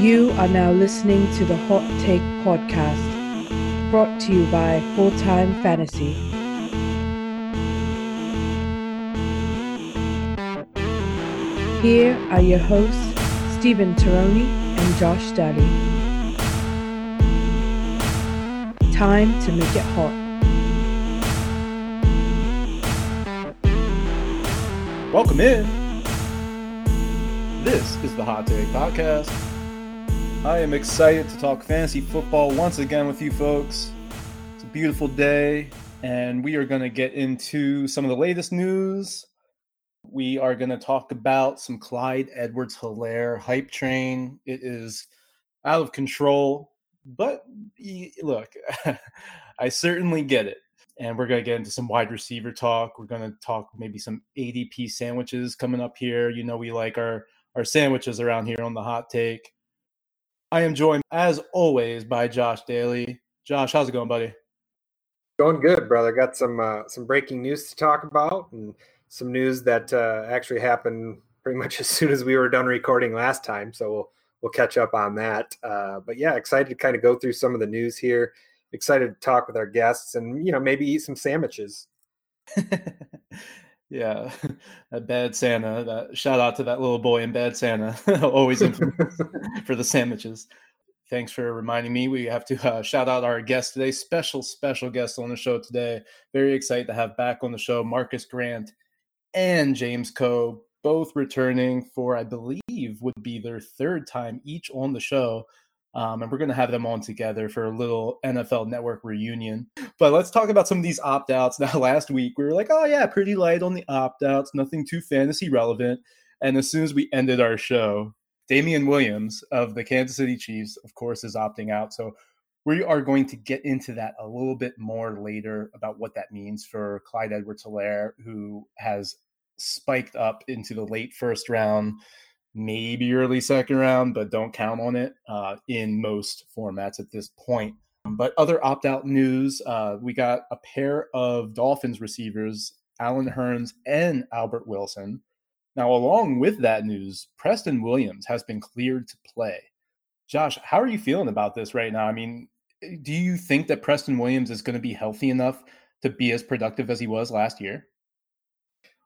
You are now listening to the Hot Take Podcast, brought to you by Full Time Fantasy. Here are your hosts, Steven Taroni and Josh Daly. Time to make it hot. Welcome in. This is the Hot Take Podcast. I am excited to talk fantasy football once again with you folks. It's a beautiful day, and we are going to get into some of the latest news. We are going to talk about some Clyde Edwards Hilaire hype train. It is out of control, but look, I certainly get it. And we're going to get into some wide receiver talk. We're going to talk maybe some ADP sandwiches coming up here. You know, we like our, our sandwiches around here on the hot take. I am joined, as always, by Josh Daly. Josh, how's it going, buddy? Going good, brother. Got some uh, some breaking news to talk about, and some news that uh, actually happened pretty much as soon as we were done recording last time. So we'll we'll catch up on that. Uh, but yeah, excited to kind of go through some of the news here. Excited to talk with our guests, and you know maybe eat some sandwiches. yeah, that bad Santa. That shout out to that little boy in Bad Santa, always for the sandwiches. Thanks for reminding me. We have to uh, shout out our guest today, special special guest on the show today. Very excited to have back on the show Marcas Grant and James Koh, both returning for I believe would be their third time each on the show. Um, and we're going to have them on together for a little NFL Network reunion. But let's talk about some of these opt outs. Now, last week we were like, oh, yeah, pretty light on the opt outs, nothing too fantasy relevant. And as soon as we ended our show, Damien Williams of the Kansas City Chiefs, of course, is opting out. So we are going to get into that a little bit more later about what that means for Clyde Edwards Hilaire, who has spiked up into the late first round maybe early second round, but don't count on it uh, in most formats at this point. But other opt out news uh, we got a pair of Dolphins receivers, Allen Hurns and Albert Wilson. Now, along with that news, Preston Williams has been cleared to play. Josh, how are you feeling about this right now? I mean, do you think that Preston Williams is going to be healthy enough to be as productive as he was last year?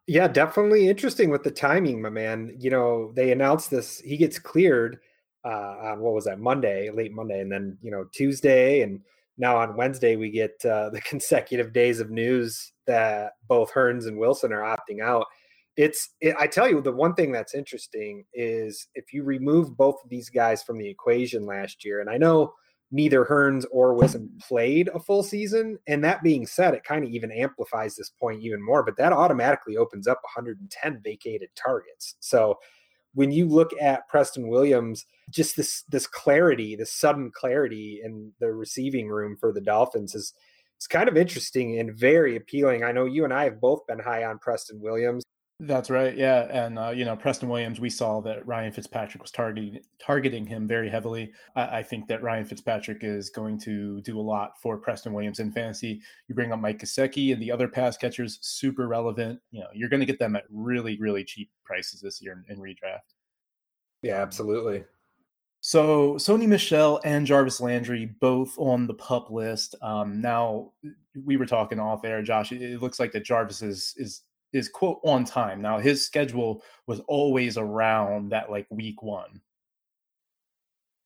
Yeah, definitely interesting with the timing, my man. You know, they announced this, he gets cleared uh, on what was that, Monday, late Monday, and then, you know, Tuesday. And now on Wednesday, we get uh, the consecutive days of news that both Hurns and Wilson are opting out. It's, it, I tell you, the one thing that's interesting is if you remove both of these guys from the equation last year, and I know neither Hurns or Wilson played a full season. And that being said, it kind of even amplifies this point even more, but that automatically opens up 110 vacated targets. So when you look at Preston Williams, just this this clarity, this sudden clarity in the receiving room for the Dolphins is it's kind of interesting and very appealing. I know you and I have both been high on Preston Williams. That's right. Yeah. And, uh, you know, Preston Williams, we saw that Ryan Fitzpatrick was targeting, targeting him very heavily. I, I, think that Ryan Fitzpatrick is going to do a lot for Preston Williams in fantasy. You bring up Mike Gesicki and the other pass catchers, super relevant. You know, you're going to get them at really, really cheap prices this year in, in redraft. Yeah, absolutely. So Sony Michel and Jarvis Landry both on the pup list. Um, now we were talking off air, Josh. It looks like that Jarvis is is is quote on time. Now his schedule was always around that like week one.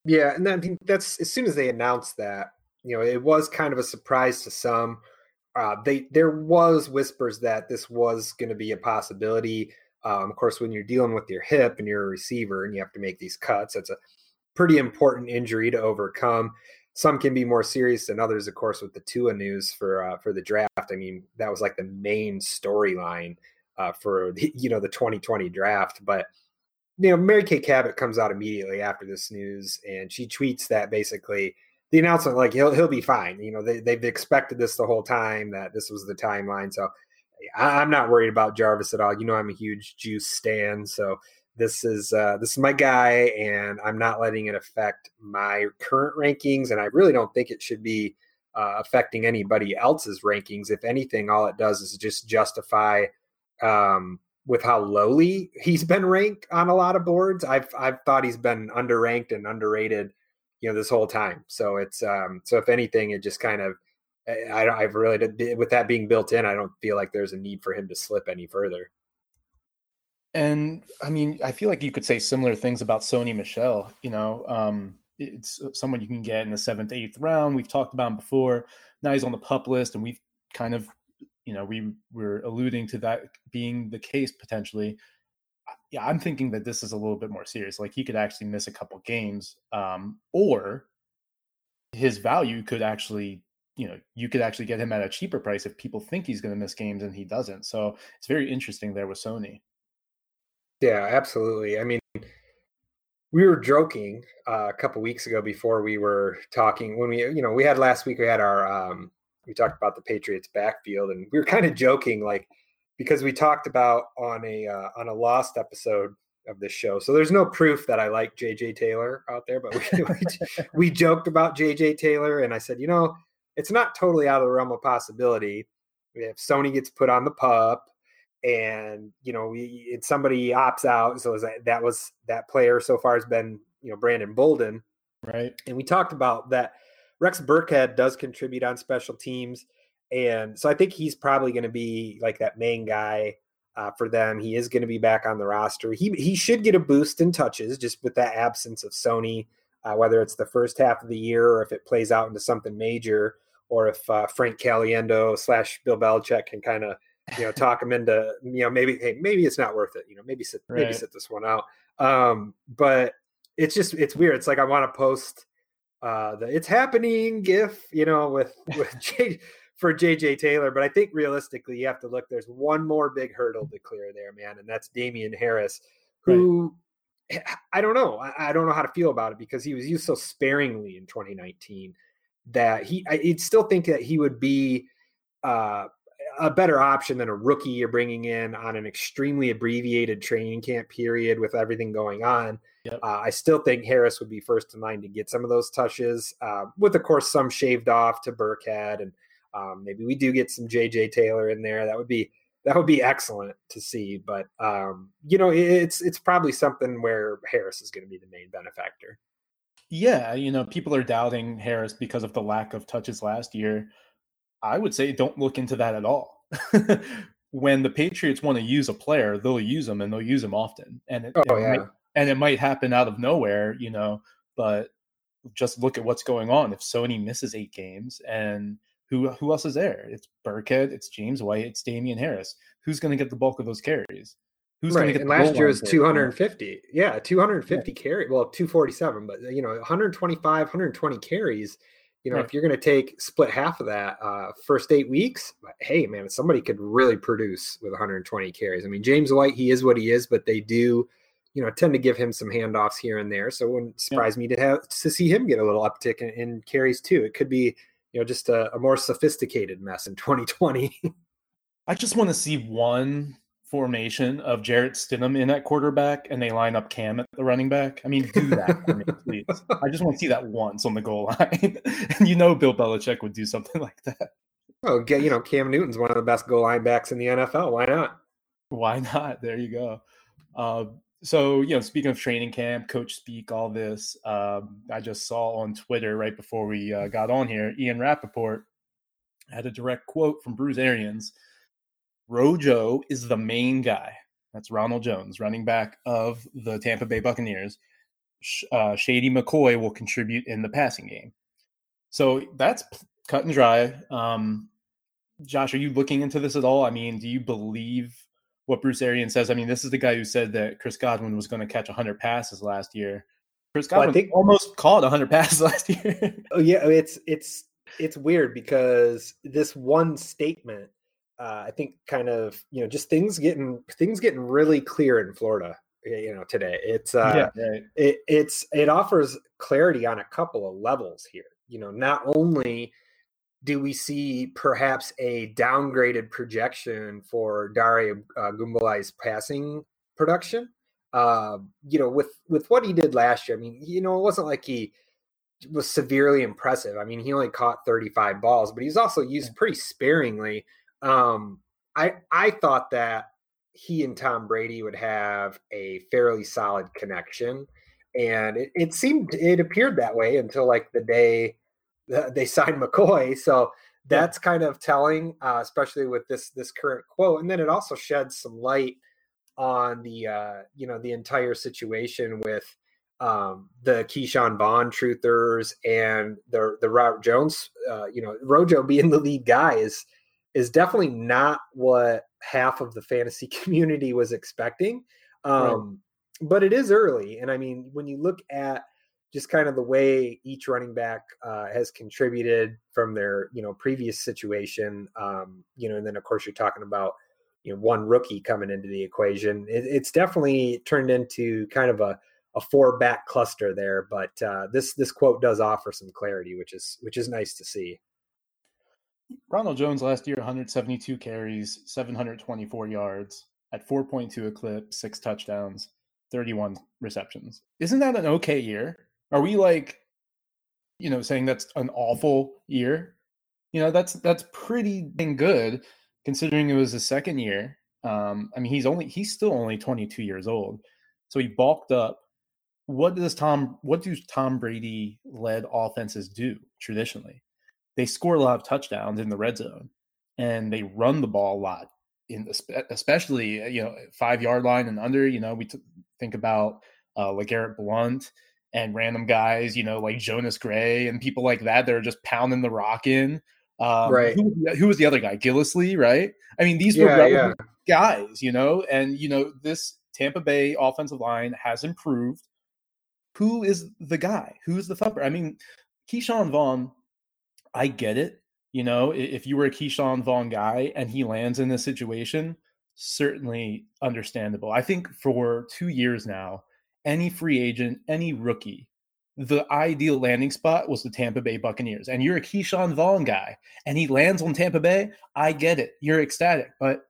Yeah, and I think that's as soon as they announced that, you know, it was kind of a surprise to some. Uh, they there was whispers that this was going to be a possibility. Um, of course, when you're dealing with your hip and you're a receiver and you have to make these cuts, that's a pretty important injury to overcome some can be more serious than others. Of course, with the Tua news for uh, for the draft, I mean that was like the main storyline uh, for the, you know the 2020 draft. But you know, Mary Kay Cabot comes out immediately after this news, and she tweets that basically the announcement like he'll he'll be fine. You know, they they've expected this the whole time that this was the timeline. So I, I'm not worried about Jarvis at all. You know, I'm a huge Juice stan, so this is uh, this is my guy, and I'm not letting it affect my current rankings, and I really don't think it should be uh, affecting anybody else's rankings. If anything, all it does is just justify um, with how lowly he's been ranked on a lot of boards. I've I've thought he's been underranked and underrated, you know, this whole time. So it's um so if anything, it just kind of I don't I've really with that being built in, I don't feel like there's a need for him to slip any further. And I mean, I feel like you could say similar things about Sony Michel. You know, um, it's someone you can get in the seventh, eighth round. We've talked about him before. Now he's on the pup list, and we've kind of, you know, we were alluding to that being the case potentially. Yeah, I'm thinking that this is a little bit more serious. Like he could actually miss a couple games, um, or his value could actually, you know, you could actually get him at a cheaper price if people think he's going to miss games and he doesn't. So it's very interesting there with Sony. Yeah, absolutely. I mean, we were joking uh, a couple weeks ago before we were talking when we, you know, we had last week we had our um, we talked about the Patriots backfield and we were kind of joking like because we talked about on a uh, on a lost episode of this show. So there's no proof that I like JJ Taylor out there, but we, we, we joked about JJ Taylor and I said, you know, it's not totally out of the realm of possibility if Sony gets put on the pup and you know we somebody opts out so that, that was that player so far has been you know brandon bolden. Right. And we talked about that rex burkhead does contribute on special teams and so i think he's probably going to be like that main guy uh, for them. He is going to be back on the roster. He, he should get a boost in touches just with that absence of sony uh, whether it's the first half of the year or if it plays out into something major or if uh, frank caliendo slash bill belichick can kind of you know, talk them into, you know, maybe, hey, maybe it's not worth it. You know, maybe sit, right. maybe sit this one out. Um, but it's just, it's weird. It's like I want to post uh the it's happening gif, you know, with with J, for JJ Taylor. But I think realistically, you have to look. There's one more big hurdle to clear there, man, and that's Damien Harris, who. Right. I don't know. I, I don't know how to feel about it because he was used so sparingly in 2019 that he. I'd still think that he would be uh, a better option than a rookie you're bringing in on an extremely abbreviated training camp period with everything going on. Yep. Uh, I still think Harris would be first in line to get some of those touches, uh, with of course some shaved off to Burkhead, and um, maybe we do get some JJ Taylor in there. That would be that would be excellent to see. But um, you know, it's it's probably something where Harris is going to be the main benefactor. Yeah, you know, people are doubting Harris because of the lack of touches last year. I would say don't look into that at all. when the Patriots want to use a player, they'll use them and they'll use them often. And it, oh, it yeah. might, and it might happen out of nowhere, you know, but just look at what's going on. If Sony misses eight games and who who else is there? It's Burkhead, it's James White, it's Damien Harris. Who's going to get the bulk of those carries? Who's right. going to get? And last year was 250. Yeah, 250 yeah. carry. Well, 247, but you know, 125, 120 carries you know, if you're going to take split half of that uh, first eight weeks, hey man, somebody could really produce with 120 carries. I mean, James White, he is what he is, but they do, you know, tend to give him some handoffs here and there. So it wouldn't surprise yeah. me to have to see him get a little uptick in, in carries too. It could be, you know, just a, a more sophisticated mess in 2020. I just want to see one formation of Jarrett Stidham in at quarterback and they line up Cam at the running back. I mean, do that for me, please. I just want to see that once on the goal line. and you know Bill Belichick would do something like that. Oh, get you know, Cam Newton's one of the best goal line backs in the NFL. Why not? Why not? There you go. Uh, so, you know, speaking of training camp, coach speak, all this, um, I just saw on Twitter right before we uh, got on here, Ian Rapoport had a direct quote from Bruce Arians Rojo is the main guy. That's Ronald Jones, running back of the Tampa Bay Buccaneers. Uh, Shady McCoy will contribute in the passing game. So that's cut and dry. Um, Josh, are you looking into this at all? I mean, do you believe what Bruce Arians says? I mean, this is the guy who said that Chris Godwin was going to catch 100 passes last year. Chris Godwin well, I think, almost caught 100 passes last year. oh yeah, it's it's it's weird because this one statement uh, I think kind of you know just things getting things getting really clear in Florida. You know, today it's uh, yeah, right. it, it's it offers clarity on a couple of levels here. You know, not only do we see perhaps a downgraded projection for Dare uh, passing production, uh, you know, with with what he did last year. I mean, you know, it wasn't like he was severely impressive. I mean, he only caught 35 balls, but he's also used pretty sparingly um, I I thought that he and Tom Brady would have a fairly solid connection. And it, it seemed, it appeared that way until like the day they signed McCoy. So that's kind of telling, uh, especially with this this current quote. And then it also sheds some light on the uh, you know the entire situation with um, the Ke'Shawn Vaughn truthers and the the Robert Jones. Uh, you know, Rojo being the lead guy is is definitely not what half of the fantasy community was expecting. Um, right. But it is early, and I mean, when you look at just kind of the way each running back uh, has contributed from their you know previous situation, um, you know, and then of course you're talking about you know one rookie coming into the equation. It, it's definitely turned into kind of a a four back cluster there, but uh, this this quote does offer some clarity, which is which is nice to see. Ronald Jones last year, 172 carries, 724 yards at 4.2 a clip, six touchdowns, 31 receptions. Isn't that an okay year? Are we like, you know, saying that's an awful year? You know, that's that's pretty dang good considering it was his second year. Um, I mean, he's only he's still only 22 years old, so he bulked up. What does Tom? What do Tom Brady led offenses do traditionally? They score a lot of touchdowns in the red zone, and they run the ball a lot in especially you know five yard line and under. You know, we t- think about uh, LeGarrette Blunt and random guys, you know, like Jonas Gray and people like that that are just pounding the rock in. Um, right. Who, who, was the other guy? Gillislee, right? I mean, these were yeah, yeah. guys, you know, and you know this Tampa Bay offensive line has improved. Who is the guy? Who's the thumper? I mean, Ke'Shawn Vaughn. I get it. You know, if you were a Ke'Shawn Vaughn guy and he lands in this situation, certainly understandable. I think for two years now, any free agent, any rookie, the ideal landing spot was the Tampa Bay Buccaneers. And you're a Ke'Shawn Vaughn guy, and he lands on Tampa Bay. I get it. You're ecstatic. But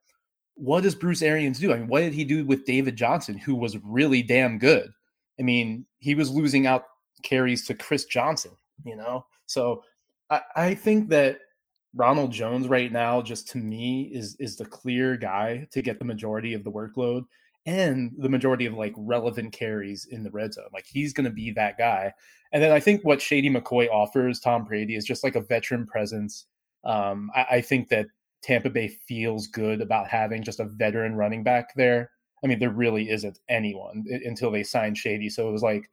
what does Bruce Arians do? I mean, what did he do with David Johnson, who was really damn good? I mean, he was losing out carries to Chris Johnson, you know? So I, think that Ronald Jones right now, just to me, is is the clear guy to get the majority of the workload and the majority of like relevant carries in the red zone. Like he's going to be that guy. And then I think what Shady McCoy offers Tom Brady is just like a veteran presence. Um, I, I, think that Tampa Bay feels good about having just a veteran running back there. I mean, there really isn't anyone until they signed Shady. So it was like,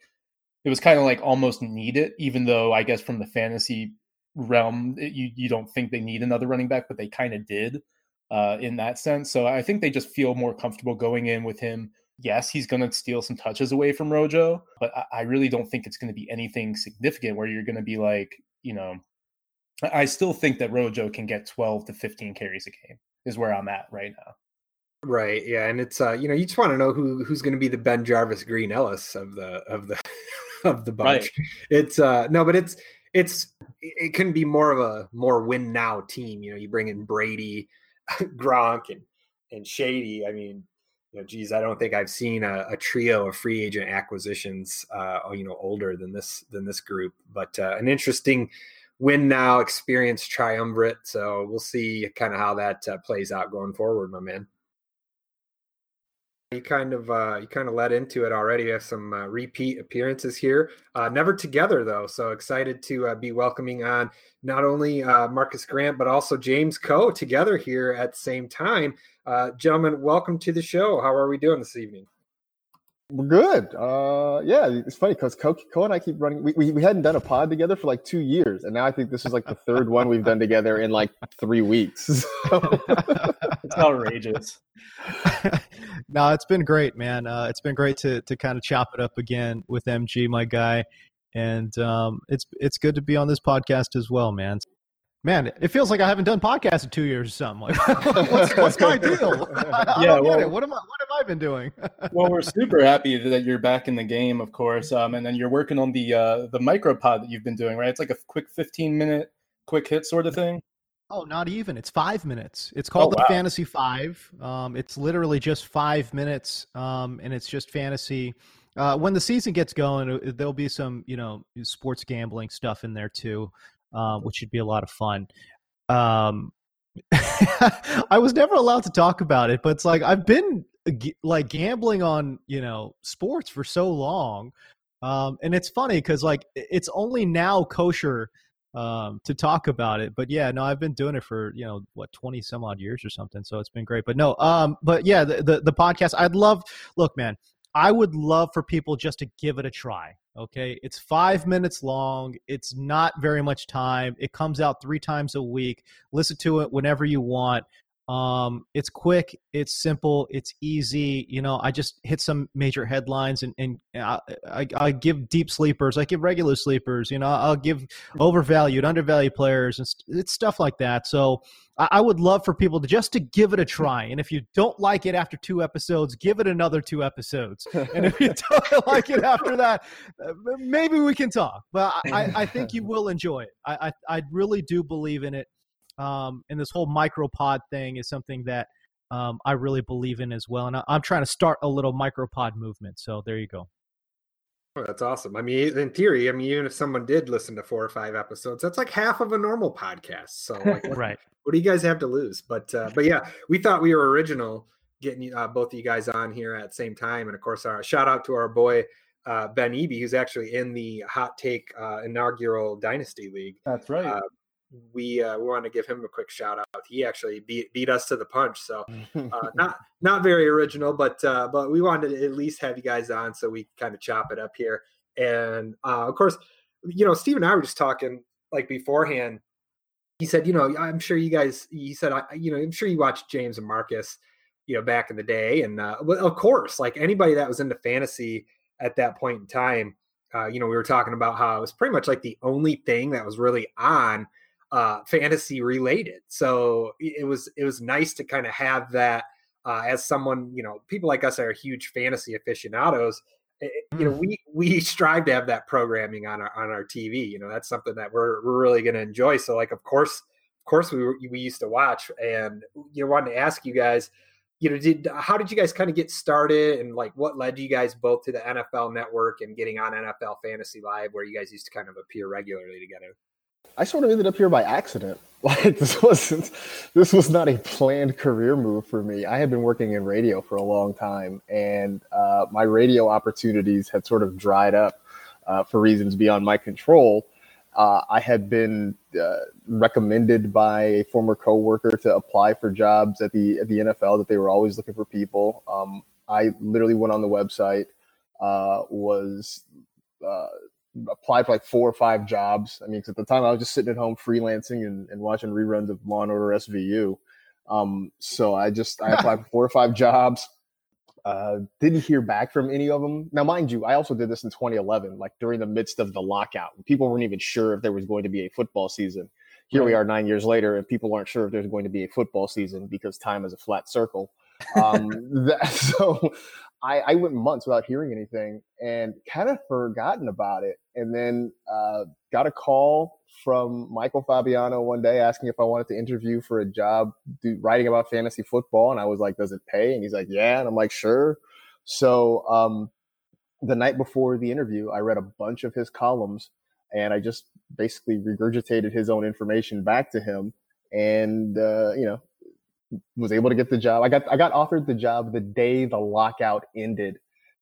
it was kind of like almost need it, even though I guess from the fantasy realm, it, you, you don't think they need another running back, but they kind of did uh, in that sense. So I think they just feel more comfortable going in with him. Yes, he's going to steal some touches away from Rojo, but I, I really don't think it's going to be anything significant where you're going to be like, you know, I still think that Rojo can get 12 to 15 carries a game is where I'm at right now. Right. Yeah, and it's uh, you know, you just want to know who who's going to be the BenJarvus Green Ellis of the of the of the bunch. Right. It's uh no, but it's it's it can be more of a more win now team. You know, you bring in Brady, Gronk and and Shady. I mean, you know, geez, I don't think I've seen a, a trio of free agent acquisitions, uh, you know, older than this than this group. But uh, an interesting win now experience triumvirate. So we'll see kind of how that uh, plays out going forward, my man. You kind of uh, you kind of led into it already. We have some uh, repeat appearances here. Uh, never together though, so excited to uh, be welcoming on not only uh, Marcas Grant but also James Koh together here at the same time. Uh, gentlemen, welcome to the show. How are we doing this evening? We're good. Uh, yeah, it's funny because Koh, Koh and I keep running. We, we, we hadn't done a pod together for like two years, and now I think this is like the third one we've done together in like three weeks. it's outrageous. no, it's been great, man. Uh, it's been great to to kind of chop it up again with MG, my guy, and um, it's it's good to be on this podcast as well, man. Man, it feels like I haven't done podcasts in two years or something. Like, what's, what's my deal? I, yeah, well, What am I? What have I been doing? well, we're super happy that you're back in the game, of course, um, and then you're working on the uh, the micropod that you've been doing, right? It's like a quick 15 minute quick hit sort of thing. Oh, not even. It's five minutes. It's called oh, wow. the Fantasy Five. Um, it's literally just five minutes, um, and it's just fantasy. Uh, when the season gets going, uh, there'll be some, you know, sports gambling stuff in there too, uh, which should be a lot of fun. Um, I was never allowed to talk about it, but it's like I've been like gambling on you know sports for so long, um, and it's funny because like it's only now kosher um, to talk about it. But yeah, no, I've been doing it for you know what twenty some odd years or something, so it's been great. But no, um, but yeah, the, the the podcast, I'd love. Look, man, I would love for people just to give it a try. Okay. It's five minutes long. It's not very much time. It comes out three times a week. Listen to it whenever you want. Um, it's quick, it's simple, it's easy. You know, I just hit some major headlines and, and I, I, I give deep sleepers, I give regular sleepers, you know, I'll give overvalued, undervalued players, and it's stuff like that. So I, I would love for people to just to give it a try. And if you don't like it after two episodes, give it another two episodes. And if you don't like it after that, uh, maybe we can talk. But I, I think you will enjoy it. I, I, I really do believe in it um, and this whole micropod thing is something that um, I really believe in as well. And I, am trying to start a little micropod movement. So there you go. Oh, that's awesome. I mean, in theory, I mean, even if someone did listen to four or five episodes, that's like half of a normal podcast. So, like, what, right. What do you guys have to lose? But, uh, but yeah, we thought we were original getting uh, both of you guys on here at the same time. And of course, our shout out to our boy uh, Ben Eby, who's actually in the Hot Take uh, inaugural Dynasty League. That's right. We uh, want to give him a quick shout out. He actually beat beat us to the punch, so uh, not not very original, but uh, but we wanted to at least have you guys on so we kind of chop it up here. And uh, of course, you know, Steve and I were just talking like beforehand. He said, you know, I'm sure you guys. He said, I, you know, I'm sure you watched James and Marcas, you know, back in the day, and uh, of course, like anybody that was into fantasy at that point in time. Uh, you know, we were talking about how it was pretty much like the only thing that was really on uh, fantasy related. So it was it was nice to kind of have that uh, as someone you know people like us are huge fantasy aficionados. It, eh, you know, mm. we we strive to have that programming on our on our TV. You know, that's something that we're we're really going to enjoy. So like, of course, of course, we were, we used to watch, and you know, wanted to ask you guys. You know, did how did you guys kind of get started, and like what led you guys both to the NFL Network and getting on NFL Fantasy Live, where you guys used to kind of appear regularly together? I sort of ended up here by accident. Like this wasn't this was not a planned career move for me. I had been working in radio for a long time, and uh, my radio opportunities had sort of dried up uh, for reasons beyond my control. Uh, I had been uh, recommended by a former coworker to apply for jobs at the at the NFL that they were always looking for people. Um, I literally went on the website, uh, was uh, applied for like four or five jobs. I mean, at the time I was just sitting at home freelancing and, and watching reruns of Law and Order SVU. Um, so I just I applied for four or five jobs. Uh, didn't hear back from any of them. Now, mind you, I also did this in 2011, like during the midst of the lockout. People weren't even sure if there was going to be a football season. Here right. we are nine years later, and people aren't sure if there's going to be a football season because time is a flat circle. Um, that, so I, I went months without hearing anything and kind of forgotten about it. And then uh, got a call from Michael Fabiano one day asking if I wanted to interview for a job do, writing about fantasy football. And I was like, does it pay? And he's like, yeah. And I'm like, sure. So um, the night before the interview, I read a bunch of his columns and I just basically regurgitated his own information back to him. And, uh, you know, was able to get the job. I got I got offered the job the day the lockout ended.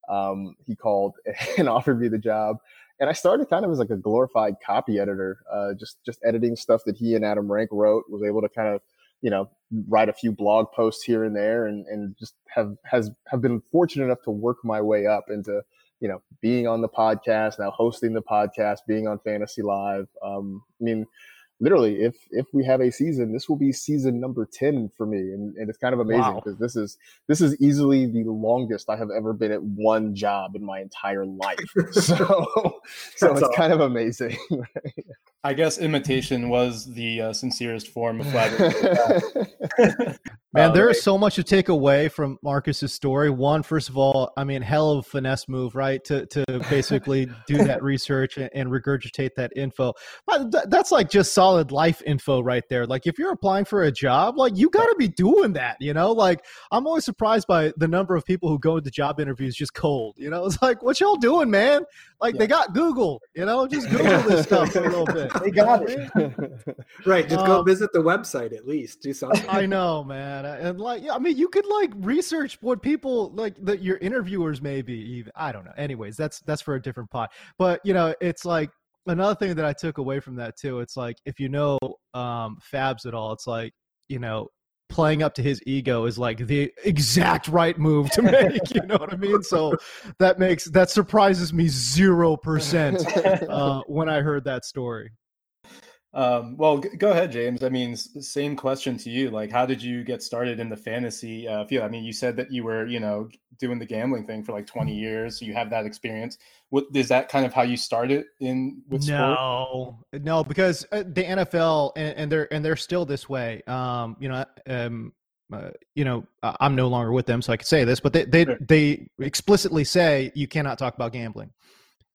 Um, he called and offered me the job, and I started kind of as like a glorified copy editor, uh, just just editing stuff that he and Adam Rank wrote. Was able to kind of you know write a few blog posts here and there, and and just have has have been fortunate enough to work my way up into you know being on the podcast now, hosting the podcast, being on Fantasy Live. Um, I mean literally, if if we have a season, this will be season number ten for me, and, and it's kind of amazing because wow. this is this is easily the longest I have ever been at one job in my entire life. so so it's awesome. kind of amazing. I guess imitation was the uh, sincerest form of flattery. Man, uh, there is so much to take away from Marcas's story. One, first of all, I mean, hell of a finesse move, right? To to basically do that research and, and, regurgitate that info. But that's like just solid life info right there. Like if you're applying for a job, like you got to be doing that. You know, like I'm always surprised by the number of people who go into job interviews just cold. You know, it's like what y'all doing, man? Like yeah. they got Google. You know, just Google this stuff for a little bit. They got it. right. Just um, go visit the website at least. Do something. I know, man and like yeah i mean you could like research what people like that your interviewers maybe even i don't know anyways that's that's for a different pot but you know it's like another thing that i took away from that too it's like if you know um fabs at all it's like you know playing up to his ego is like the exact right move to make you know what i mean so that makes that surprises me zero percent uh, when i heard that story um, well, g- go ahead, James. I mean, same question to you. Like, how did you get started in the fantasy uh, field? I mean, you said that you were, you know, doing the gambling thing for like 20 years. So you have that experience. What is that kind of how you started in with no, sport? No, because uh, the NFL and, and, they're and they're still this way. Um, you know, um, uh, you know, I'm no longer with them, so I can say this, but they they, sure. they explicitly say you cannot talk about gambling.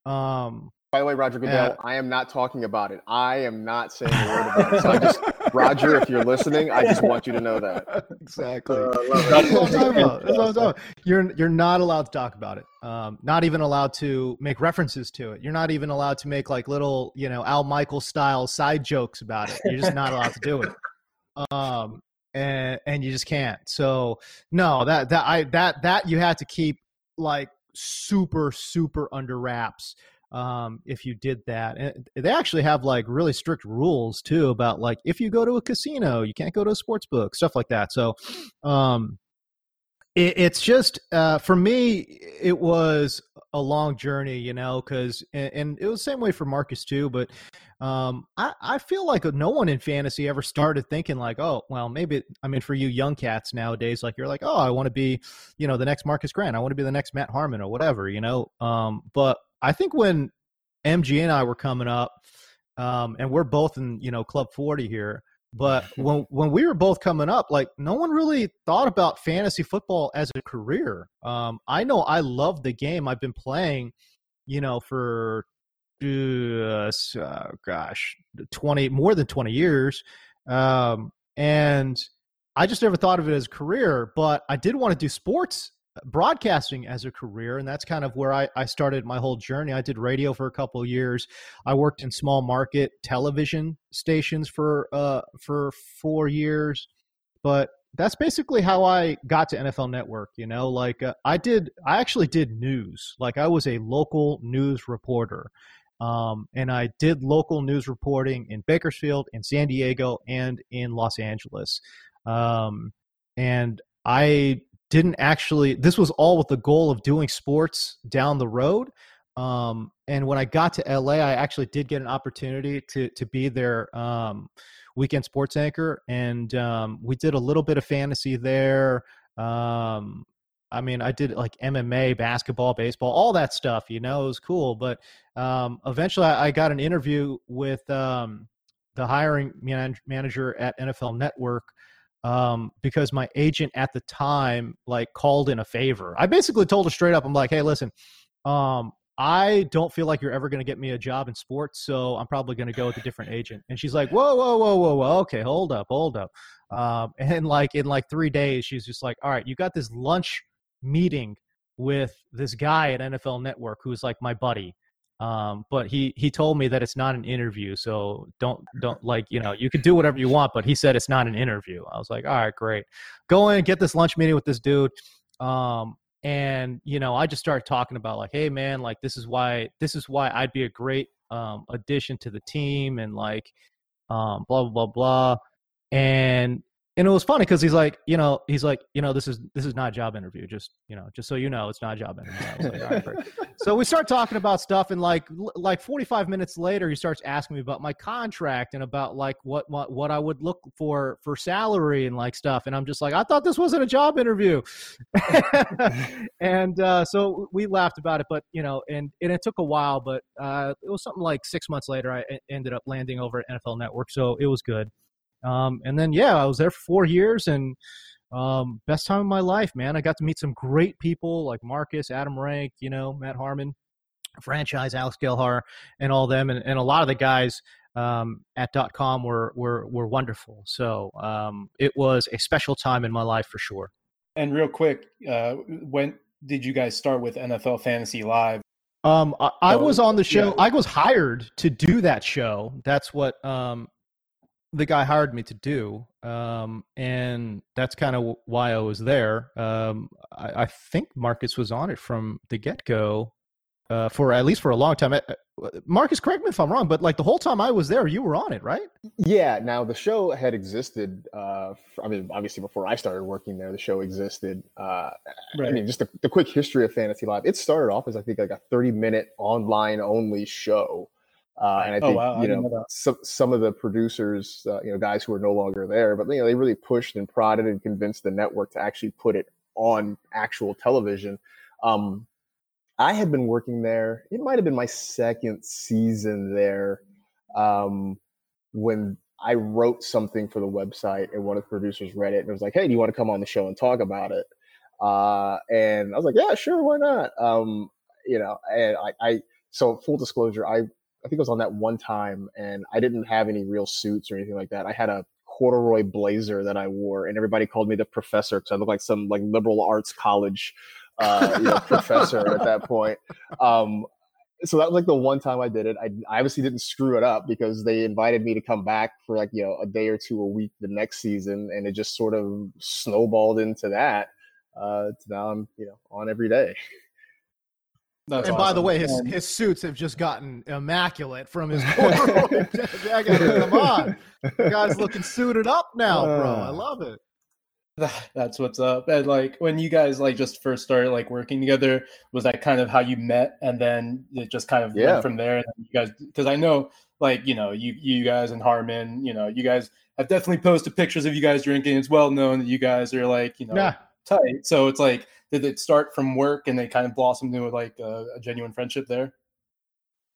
Um, by the way, Roger Goodell, I am not talking about it. I am not saying a word about it. So I just, Roger, if you're listening, I just want you to know that. Exactly. Uh, That's what I'm talking about. That's what I'm talking about. You're you're not allowed to talk about it. Um, not even allowed to make references to it. You're not even allowed to make like little, you know, Al Michaels style side jokes about it. You're just not allowed to do it. Um, and and you just can't. So no, that that I that that you had to keep like super super under wraps um, if you did that. And they actually have like really strict rules too about like if you go to a casino, you can't go to a sports book, stuff like that. So um, it, it's just uh, for me, it was a long journey, you know, because and, and, it was the same way for Marcas too. But um, I, I feel like no one in fantasy ever started thinking like, oh, well, maybe I mean for you young cats nowadays, like you're like, oh, I want to be, you know, the next Marcas Grant, I want to be the next Matt Harmon or whatever, you know. Um, but I think when MG and I were coming up, um, and we're both in you know Club 40 here. But when when we were both coming up, like no one really thought about fantasy football as a career. Um, I know I love the game. I've been playing, you know, for uh, uh, gosh, twenty more than twenty years, um, and I just never thought of it as a career. But I did want to do sports broadcasting as a career and that's kind of where I, I started my whole journey. I did radio for a couple years. I worked in small market television stations for uh for four years but that's basically how i got to nfl network you know? Like uh, i did i actually did news. Like i was a local news reporter um, and i did local news reporting in bakersfield in san diego and in los angeles. Um, and I didn't actually this was all with the goal of doing sports down the road um, and when i got to la i actually did get an opportunity to to be their um, weekend sports anchor and um, we did a little bit of fantasy there um, i mean i did like mma basketball baseball all that stuff you know it was cool but um, eventually I, I, got an interview with um, the hiring man- manager at nfl network um, because my agent at the time like called in a favor. I basically told her straight up, I'm like, hey, listen, um, I don't feel like you're ever going to get me a job in sports, so I'm probably going to go with a different agent. And she's like, whoa, whoa, whoa, whoa, whoa, okay, hold up, hold up. Um, and like in like three days, she's just like, all right, you got this lunch meeting with this guy at NFL Network who's like my buddy um, but he he told me that it's not an interview so don't don't like you know you can do whatever you want but he said it's not an interview. I was like all right great. Go in get this lunch meeting with this dude. Um, and you know i just started talking about like hey man like this is why this is why i'd be a great um, addition to the team and like um, blah blah blah blah. And and it was funny because he's like, you know, he's like, you know, this is this is not a job interview. Just you know, just so you know, it's not a job interview. Like, so we start talking about stuff, and like like 45 minutes later, he starts asking me about my contract and about like what what what I would look for for salary and like stuff. And I'm just like, I thought this wasn't a job interview. and uh, so we laughed about it, but you know, and and it took a while, but uh, it was something like six months later, I ended up landing over at NFL Network, so it was good. Um, and then yeah, I was there for four years, and um, best time of my life, man. I got to meet some great people like Marcas, Adam Rank, you know, Matt Harmon, franchise, Alex Gelhar, and all them, and, and a lot of the guys um, at dot com were were were wonderful. So um, it was a special time in my life for sure. And real quick, uh, when did you guys start with NFL Fantasy Live? Um, I, I was on the show. Yeah. I was hired to do that show. That's what um, the guy hired me to do, um, and that's kind of why I was there. Um, I, I, think Marcas was on it from the get go, uh, for at least for a long time. Uh, Marcas, correct me if I'm wrong, but like the whole time I was there, you were on it, right? Yeah. Now the show had existed. Uh, I mean, obviously before I started working there, the show existed. Uh, right. I mean, just the, the quick history of Fantasy Live. It started off as I think like a 30 minute online only show. Uh, and I oh, think oh, wow. you know, know some some of the producers, uh, you know, guys who are no longer there, but you know, they really pushed and prodded and convinced the network to actually put it on actual television. Um, I had been working there. It might have been my second season there um, when I wrote something for the website, and one of the producers read it and was like, "Hey, do you want to come on the show and talk about it?" Uh, and I was like, "Yeah, sure, why not?" Um, you know, and I, I so full disclosure, I I think it was on that one time, and I didn't have any real suits or anything like that. I had a corduroy blazer that I wore, and everybody called me the professor because I looked like some like liberal arts college uh, you know, professor at that point. Um, so that was like the one time I did it. I, I, obviously didn't screw it up because they invited me to come back for like you know a day or two a week the next season, and it just sort of snowballed into that. Uh, now I'm you know on every day. That's and awesome. by the way, his, his suits have just gotten immaculate from his jacket. Come on, the guy's looking suited up now, bro. I uh. love it. That's what's up. And like when you guys like just first started like working together, was that kind of how you met, and then it just kind of yeah. went from there? And you guys, because I know like you know you you guys and Harmon, you know you guys have definitely posted pictures of you guys drinking. It's well known that you guys are like you know yeah. tight. So it's like did it start from work and they kind of blossomed into like a, a genuine friendship there?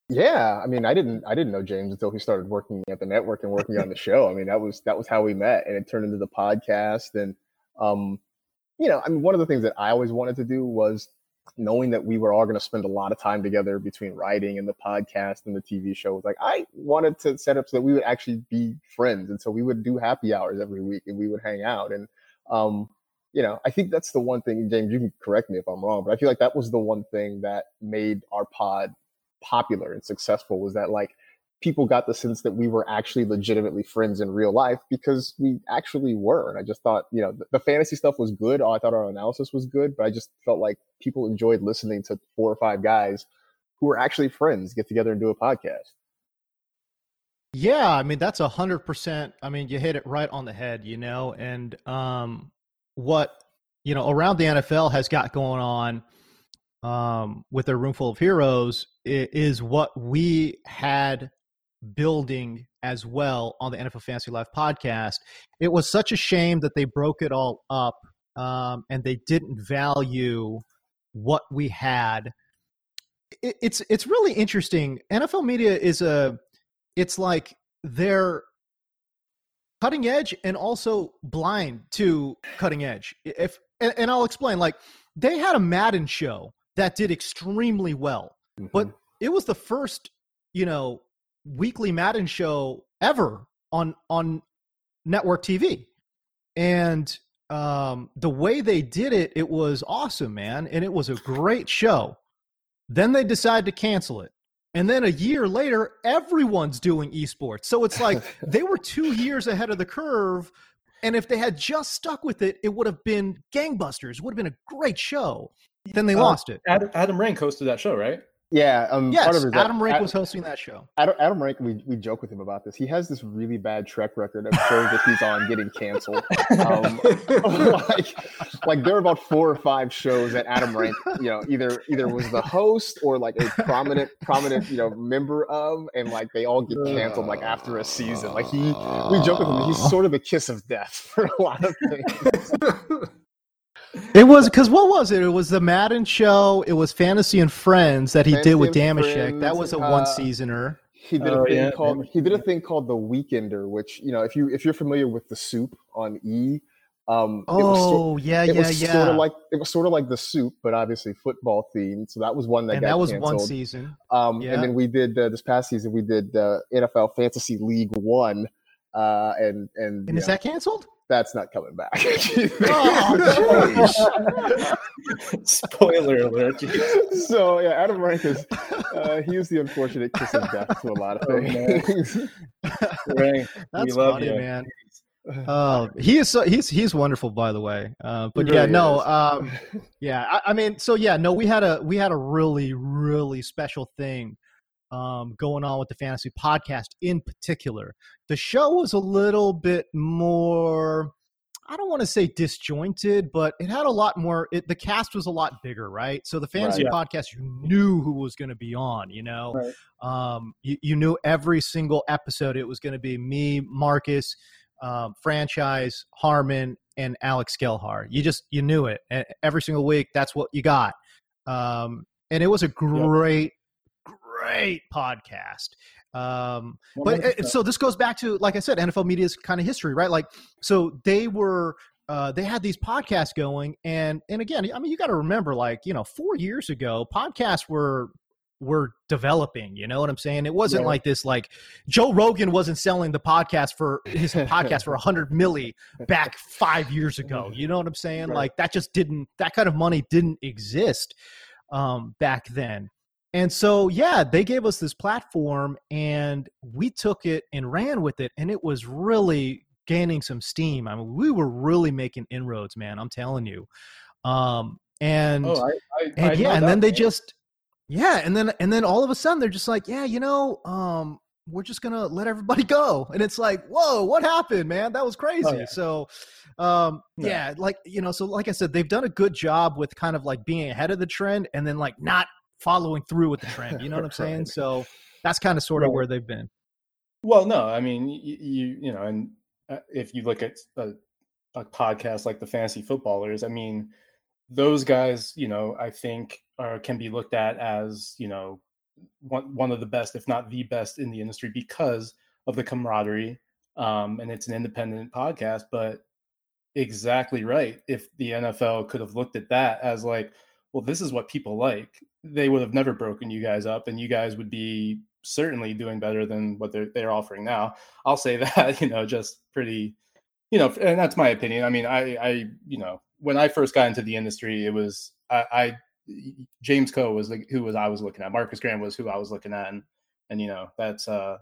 Yeah, I mean, I didn't I didn't know James until he started working at the network and working on the show. I mean, that was that was how we met, and it turned into the podcast. And um, you know, I mean, one of the things that I always wanted to do was knowing that we were all going to spend a lot of time together between writing and the podcast and the TV show. Was like, I wanted to set up so that we would actually be friends, and so we would do happy hours every week, and we would hang out. And um, you know, I think that's the one thing, James. You can correct me if I'm wrong, but I feel like that was the one thing that made our pod popular and successful was that like people got the sense that we were actually legitimately friends in real life because we actually were. And I just thought, you know, the, the fantasy stuff was good. Oh, I thought our analysis was good, but I just felt like people enjoyed listening to four or five guys who were actually friends get together and do a podcast. Yeah, I mean that's a hundred percent. I mean, you hit it right on the head, you know. And um, what you know around the NFL has got going on um, with their room full of heroes is what we had building as well on the NFL Fantasy Live podcast. It was such a shame that they broke it all up um, and they didn't value what we had. It, it's it's really interesting. NFL media is a it's like they're cutting edge and also blind to cutting edge. If and, and I'll explain. Like they had a Madden show that did extremely well, mm-hmm. but it was the first you know weekly Madden show ever on on network TV. And um, the way they did it, it was awesome, man, and it was a great show. Then they decided to cancel it. And then a year later, everyone's doing esports. So it's like they were two years ahead of the curve. And if they had just stuck with it, it would have been gangbusters. It would have been a great show. Then they uh, lost it. Adam, Adam Rank hosted that show, right? Yeah, um, yes, part of Adam Rank was hosting that show. Adam, Adam Rank, we, we joke with him about this. He has this really bad track record of shows that he's on getting canceled. Um, like, like there were about four or five shows that Adam Rank, you know, either either was the host or like a prominent prominent you know member of, and like they all get canceled like after a season. Like he, we joke with him. He's sort of a kiss of death for a lot of things. It was because what was it? It was the Madden show. It was Fantasy and Friends that he Fantasy did with Dameshek. That was a uh, one seasoner. He did oh, a thing yeah, called he did a thing called the Weekender, which you know if you if you're familiar with the soup on E, Um, oh, was so, yeah, it yeah, was yeah. Sort of like it was sort of like the soup, but obviously football themed. So that was one that and got that was canceled. one season. Um, yeah. And then we did uh, this past season. We did uh, NFL Fantasy League One, uh, and and and is know, that canceled? That's not coming back. oh, Spoiler alert! So yeah, Adam Rank is uh, he is the unfortunate kiss of death to a lot of oh, things. Rank, That's funny, you. man. Uh, he is so, he's he's wonderful by the way uh, but really yeah no um, yeah I, I, mean so yeah no we had a we had a really really special thing um, going on with the fantasy podcast in particular the show was a little bit more i don't want to say disjointed but it had a lot more it, the cast was a lot bigger right so the fantasy right, yeah. podcast you knew who was going to be on you know right. um, you, you knew every single episode it was going to be me Marcas um, franchise, Harmon, and Alex Gelhar. You just you knew it and every single week. That's what you got, um, and it was a great. Great podcast. Um, but it, so this goes back to like I said, NFL media's kind of history, right? Like so they were. Uh, they had these podcasts going and and again i mean you got to remember like you know four years ago podcasts were were developing. You know what I'm saying? It wasn't yeah. like this. Like Joe Rogan wasn't selling the podcast for his podcast for a hundred milli back five years ago. You know what I'm saying? Right. Like that just didn't. That kind of money didn't exist um, back then. And so, yeah, they gave us this platform, and we took it and ran with it, and it was really gaining some steam. I mean, we were really making inroads, man. I'm telling you. Um, and oh, I, I, and I yeah, and then they just yeah, and then and then all of a sudden they're just like, yeah, you know, um, we're just gonna let everybody go, and it's like, whoa, what happened, man? That was crazy. Oh, yeah. So, um, yeah. yeah, like you know, so like I said, they've done a good job with kind of like being ahead of the trend, and then like not following through with the trend. You know what I'm saying? right. So that's kind of sort of where they've been. Well, no, I mean, you you, you know, and uh, if you look at a, a podcast like the Fantasy Footballers, I mean, those guys, you know, I think are can be looked at as you know one one of the best, if not the best, in the industry because of the camaraderie. Um, and it's an independent podcast, but exactly right. If the NFL could have looked at that as like, well, this is what people like, they would have never broken you guys up, and you guys would be certainly doing better than what they're they're offering now. I'll say that, you know, just pretty, you know, and that's my opinion. I mean, I I you know, when I first got into the industry, it was I, I James Koh was like who was I was looking at. Marcas Grant was who I was looking at, and and you know that's uh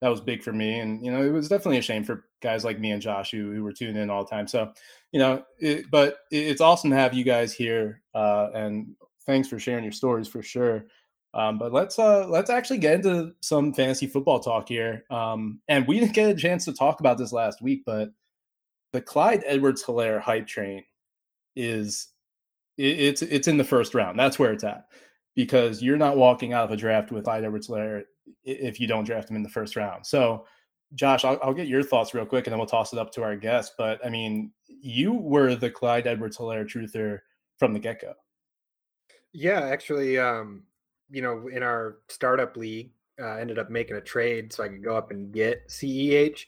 that was big for me. And you know it was definitely a shame for guys like me and Josh who, who were tuning in all the time. So you know, it, but it's awesome to have you guys here, uh, and thanks for sharing your stories for sure. Um, but let's uh, let's actually get into some fantasy football talk here. Um, and we didn't get a chance to talk about this last week, but the Clyde Edwards-Helaire hype train is it's it's in the first round. That's where it's at because you're not walking out of a draft with Clyde Edwards-Helaire if you don't draft him in the first round. So, Josh, I'll, I'll, get your thoughts real quick, and then we'll toss it up to our guest. But I mean, you were the Clyde Edwards-Helaire truther from the get go. Yeah, actually, um, you know, in our startup league, uh, ended up making a trade so I could go up and get CEH.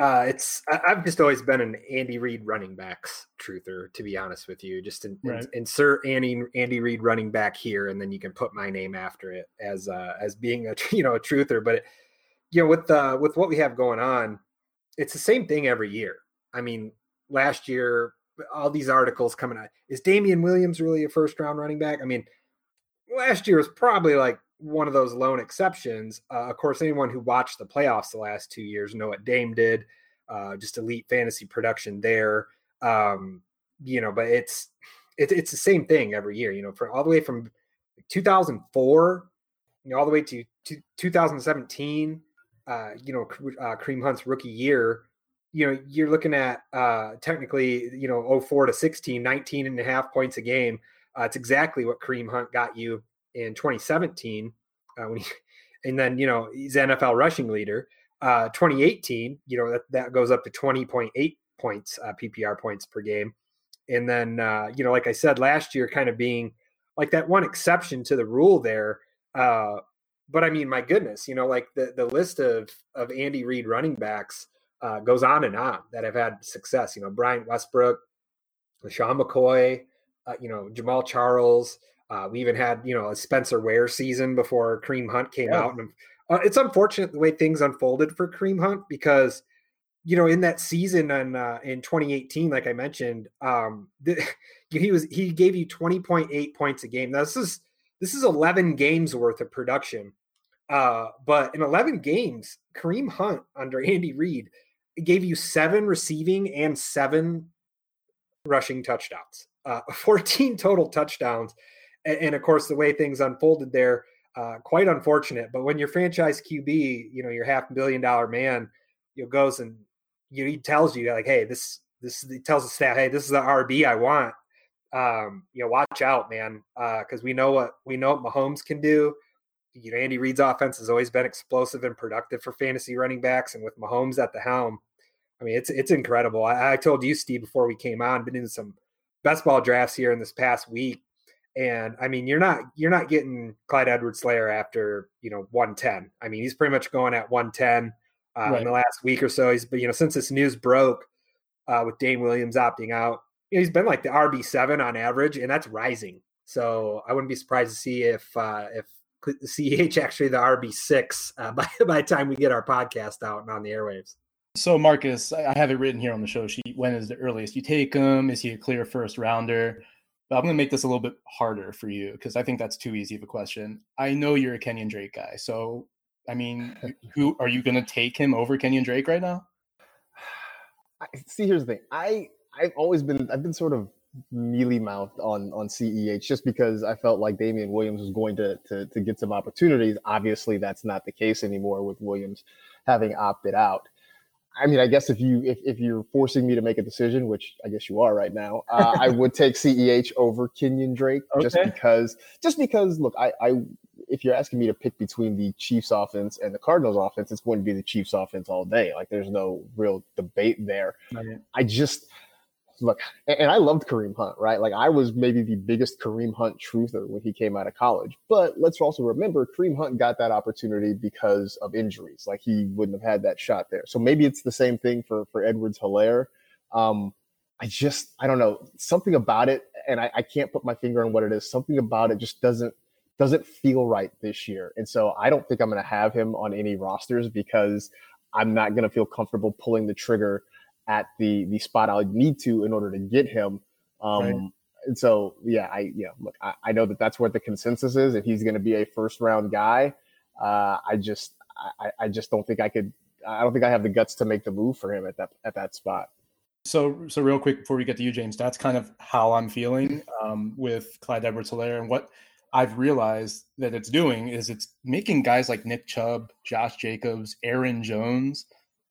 Uh, it's I, have just always been an Andy Reid running backs truther, to be honest with you. Just in, right. in, insert Andy Andy Reid running back here, and then you can put my name after it as uh, as being a you know a truther. But it, you know, with uh, with what we have going on, it's the same thing every year. I mean, last year, all these articles coming out. Is Damien Williams really a first round running back? I mean, last year was probably like one of those lone exceptions. Uh, of course, anyone who watched the playoffs the last two years know what Dame did. Uh, just elite fantasy production there. Um, you know, but it's it, it's the same thing every year. You know, for all the way from 2004, you know, all the way to, to 2017. Uh, you know, uh, Kareem Hunt's rookie year. You know, you're looking at uh, technically, you know, 04 to 16, 19 and a half points a game. Uh, it's exactly what Kareem Hunt got you in 2017 uh, when he, and then you know he's NFL rushing leader. Uh, 2018, you know that, that goes up to 20.8 points uh, PPR points per game, and then uh, you know like I said last year, kind of being like that one exception to the rule there. Uh, but I mean, my goodness, you know, like the the list of of Andy Reid running backs uh, goes on and on that have had success. You know, Brian Westbrook, Sean McCoy, uh, you know, Jamaal Charles. Uh, we even had, you know, a Spencer Ware season before Kareem Hunt came yeah. out. And uh, it's unfortunate the way things unfolded for Kareem Hunt because, you know, in that season in, uh, in 2018, like I mentioned, um, the, he was, he gave you 20.8 points a game. Now this is, this is 11 games worth of production. Uh, but in 11 games, Kareem Hunt under Andy Reid gave you seven receiving and seven rushing touchdowns, uh, 14 total touchdowns. And, and, of course, the way things unfolded there, uh, quite unfortunate. But when your franchise QB, you know, your half billion dollar man, you know, goes and you know, he tells you like, hey, this this tells the staff, hey, this is the RB I want. Um, you know, watch out, man, because uh, we know what we know what Mahomes can do. You know, Andy Reid's offense has always been explosive and productive for fantasy running backs, and with Mahomes at the helm, I mean, it's it's incredible. I, I told you, Steve, before we came on, been in some best ball drafts here in this past week, and I mean, you're not you're not getting Clyde Edwards-Helaire after you know 110. I mean, he's pretty much going at 110 uh, right. in the last week or so. He's but you know since this news broke uh, with Dane Williams opting out, you know, he's been like the RB seven on average, and that's rising. So I wouldn't be surprised to see if uh, if CEH actually the RB six uh, by by the time we get our podcast out and on the airwaves. So Marcas, I have it written here on the show sheet. When is the earliest you take him? Is he a clear first rounder? But I'm going to make this a little bit harder for you because I think that's too easy of a question. I know you're a Kenyon Drake guy, so I mean, who are you going to take him over Kenyon Drake right now? See, here's the thing. I I've always been I've been sort of mealy mouthed on on CEH just because I felt like Damien Williams was going to, to to get some opportunities. Obviously, that's not the case anymore with Williams having opted out. I mean, I guess if you if, if you're forcing me to make a decision, which I guess you are right now, uh, I would take Ceh over Kenyon Drake okay. just because just because look, I, I if you're asking me to pick between the Chiefs offense and the Cardinals offense, it's going to be the Chiefs offense all day. Like there's no real debate there. I just look, and I loved Kareem Hunt, right? Like I was maybe the biggest Kareem Hunt truther when he came out of college. But let's also remember Kareem Hunt got that opportunity because of injuries. Like he wouldn't have had that shot there. So maybe it's the same thing for for Edwards-Helaire. Um, I just I don't know something about it, and I, I can't put my finger on what it is. Something about it just doesn't doesn't feel right this year, and so I don't think I'm going to have him on any rosters because I'm not going to feel comfortable pulling the trigger at the the spot I need to in order to get him. Um, right. And so, yeah, I yeah, look, I, I, know that that's what the consensus is. If he's going to be a first round guy, uh, I just I, I just don't think I could. I don't think I have the guts to make the move for him at that at that spot. So, so real quick before we get to you, James, that's kind of how I'm feeling um, with Clyde Edwards-Helaire, and what I've realized that it's doing is it's making guys like Nick Chubb, Josh Jacobs, Aaron Jones,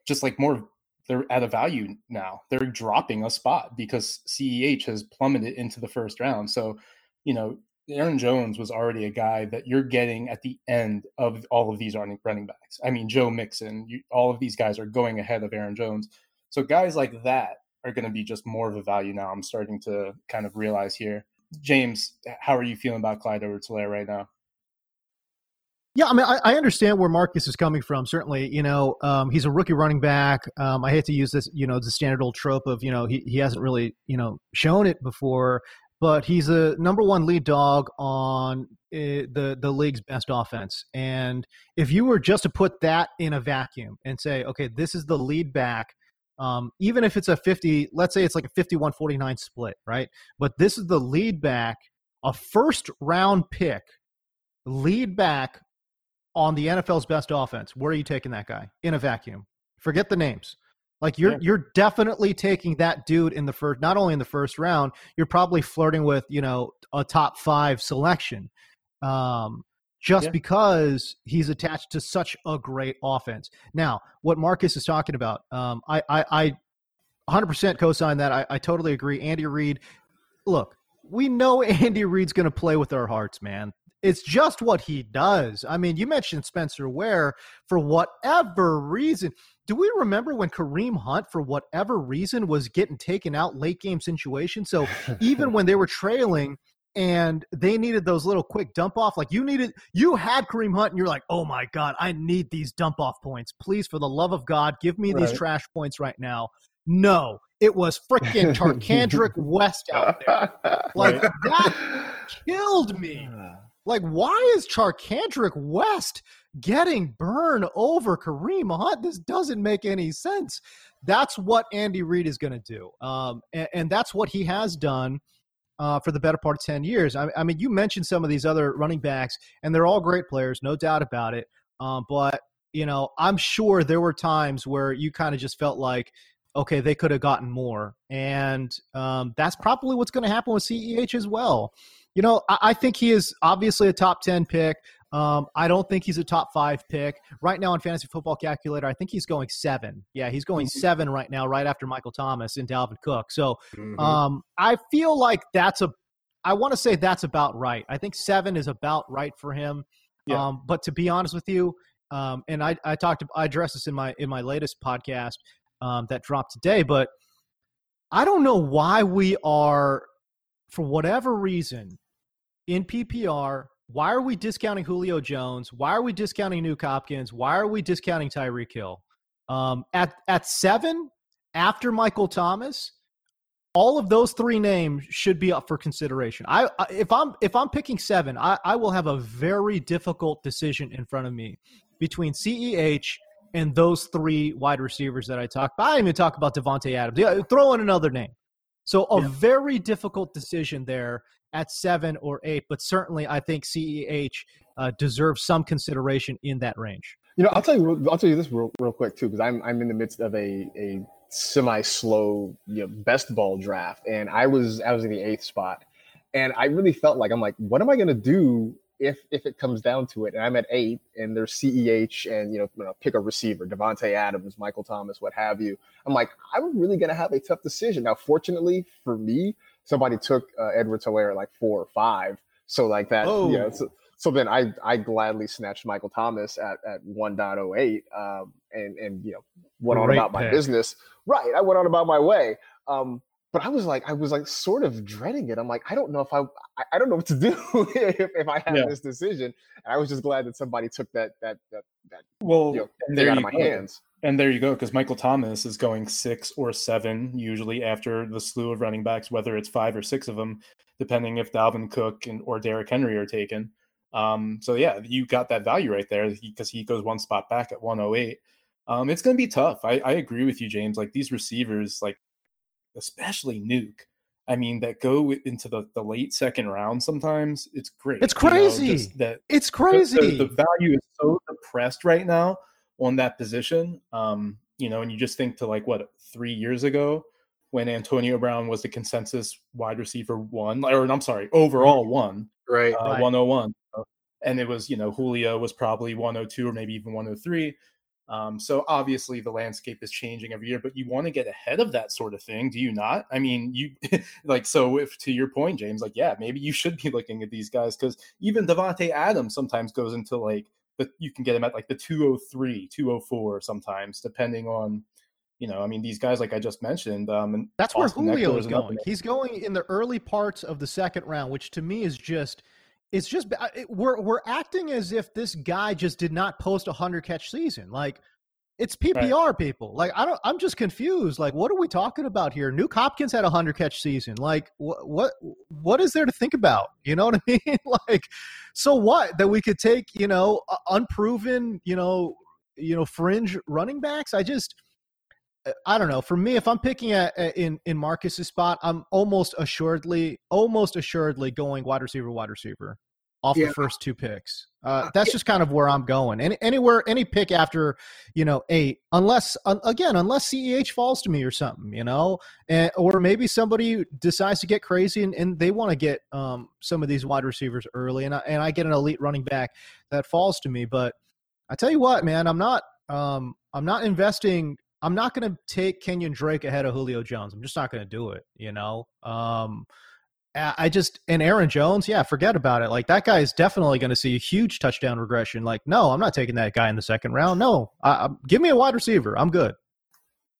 just like more they're at a value now. They're dropping a spot because CEH has plummeted into the first round. So, you know, Aaron Jones was already a guy that you're getting at the end of all of these running backs. I mean, Joe Mixon, you, all of these guys are going ahead of Aaron Jones. So guys like that are going to be just more of a value now. I'm starting to kind of realize here. James, how are you feeling about Clyde Edwards-Helaire right now? Yeah, I mean, I, I, understand where Marcas is coming from. Certainly, you know, um, he's a rookie running back. Um, I hate to use this, you know, the standard old trope of, you know, he, he hasn't really, you know, shown it before, but he's a number one lead dog on uh, the the league's best offense. And if you were just to put that in a vacuum and say, okay, this is the lead back, um, even if it's a 50, let's say it's like a 51 49 split, right? But this is the lead back, a first round pick, lead back on the NFL's best offense, where are you taking that guy in a vacuum? Forget the names. Like you're yeah. you're definitely taking that dude in the first not only in the first round, you're probably flirting with, you know, a top 5 selection. Um just yeah. because he's attached to such a great offense. Now, what Marcas is talking about, um, I, I, I 100% co-sign that. I, I totally agree. Andy Reid, look, we know Andy Reid's going to play with our hearts, man it's just what he does. I mean, you mentioned Spencer Ware for whatever reason. Do we remember when Kareem Hunt, for whatever reason, was getting taken out late game situation? So even when they were trailing, and they needed those little quick dump off. Like you needed, you had Kareem Hunt, and you're like, oh my god, I need these dump off points. Please, for the love of God, give me right. these trash points right now. No, it was freaking Charcandrick West out there. Like that killed me. Ah. Like, why is Charcandrick West getting burned over Kareem Hunt? This doesn't make any sense. That's what Andy Reid is going to do, um, and, and, that's what he has done uh, for the better part of ten years. I, I, mean, you mentioned some of these other running backs, and they're all great players, no doubt about it. Um, but you know, I'm sure there were times where you kind of just felt like okay, they could have gotten more. And um, that's probably what's going to happen with CEH as well. You know, I, I, think he is obviously a top 10 pick. Um, I don't think he's a top five pick. Right now on Fantasy Football Calculator, I think he's going seven. Yeah, he's going mm-hmm. seven right now, right after Michael Thomas and Dalvin Cook. So mm-hmm. um, I feel like that's a, I want to say that's about right. I think seven is about right for him. Yeah. Um, but to be honest with you, um, and I, I talked, I addressed this in my in my latest podcast um, that dropped today. But I don't know why we are, for whatever reason, in PPR. Why are we discounting Julio Jones? Why are we discounting Nuke Hopkins? Why are we discounting Tyreek Hill? Um, at at seven, after Michael Thomas, all of those three names should be up for consideration. I, if I'm if I'm picking seven, I, I will have a very difficult decision in front of me between CEH and those three wide receivers that I talked about. I didn't even talk about Davante Adams. Yeah, throw in another name. So a yeah. very difficult decision there at seven or eight, but certainly I think CEH uh, deserves some consideration in that range. You know, I'll tell you. I'll tell you this real, real quick too, because I'm I'm in the midst of a a semi slow you know, best ball draft, and I was I was in the eighth spot, and I really felt like I'm like, what am I going to do if if it comes down to it, and I'm at eight, and there's CEH, and you know, you know pick a receiver, Davante Adams, Michael Thomas, what have you. I'm like, I'm really gonna have a tough decision. Now, fortunately for me, somebody took uh, Edwards-Helaire at like four or five, so like that, oh. So, so then I I gladly snatched Michael Thomas at at 1.08, um, and and you know went Great on about pick. my business. Right, I went on about my way. Um, but I was like, I was like sort of dreading it. I'm like, I don't know if I, I don't know what to do if, if I have yeah. this decision. And I was just glad that somebody took that, that, that, that well, you know, there out of my go. hands. And there you go, because Michael Thomas is going six or seven usually after the slew of running backs, whether it's five or six of them, depending if Dalvin Cook and or Derrick Henry are taken. Um, so yeah, you got that value right there because he, he goes one spot back at 108. Um, it's going to be tough. I, I agree with you, James. Like these receivers, like especially Nuke. I mean, that go into the, the late second round sometimes. It's great. It's crazy. You know, that it's crazy. The, the, value is so depressed right now on that position. Um, you know, and you just think to like what three years ago when Antonio Brown was the consensus wide receiver one, or I'm sorry, overall one, right, uh, right. 101. And it was, you know, Julio was probably 102 or maybe even 103. Um, so obviously the landscape is changing every year, but you want to get ahead of that sort of thing, do you not? I mean, you like so if to your point, James, like yeah, maybe you should be looking at these guys because even Davante Adams sometimes goes into like the you can get him at like the 203, 204 sometimes, depending on you know, I mean, these guys like I just mentioned, um, and that's Austin where Julio is going. He's going in the early parts of the second round, which to me is just it's just it, we're we're acting as if this guy just did not post a hundred catch season. Like it's PPR right. people. Like I don't. I'm just confused. Like what are we talking about here? Nuke Hopkins had a hundred catch season. Like what what what is there to think about? You know what I mean? like so what that we could take you know unproven you know you know fringe running backs. I just I don't know. For me, if I'm picking a, a, in in Marcas's spot, I'm almost assuredly, almost assuredly going wide receiver, wide receiver off yeah. the first two picks. Uh, uh that's just kind of where I'm going. Any anywhere, any pick after you know eight, unless again, unless Ceh falls to me or something, you know, and or maybe somebody decides to get crazy and, and they want to get um, some of these wide receivers early, and I, and I get an elite running back that falls to me. But I tell you what, man, I'm not. Um, I'm not investing I'm not going to take Kenyon Drake ahead of Julio Jones. I'm just not going to do it. You know, um, I just and Aaron Jones, yeah, forget about it. Like that guy is definitely going to see a huge touchdown regression. Like, no, I'm not taking that guy in the second round. No, I, I, give me a wide receiver. I'm good.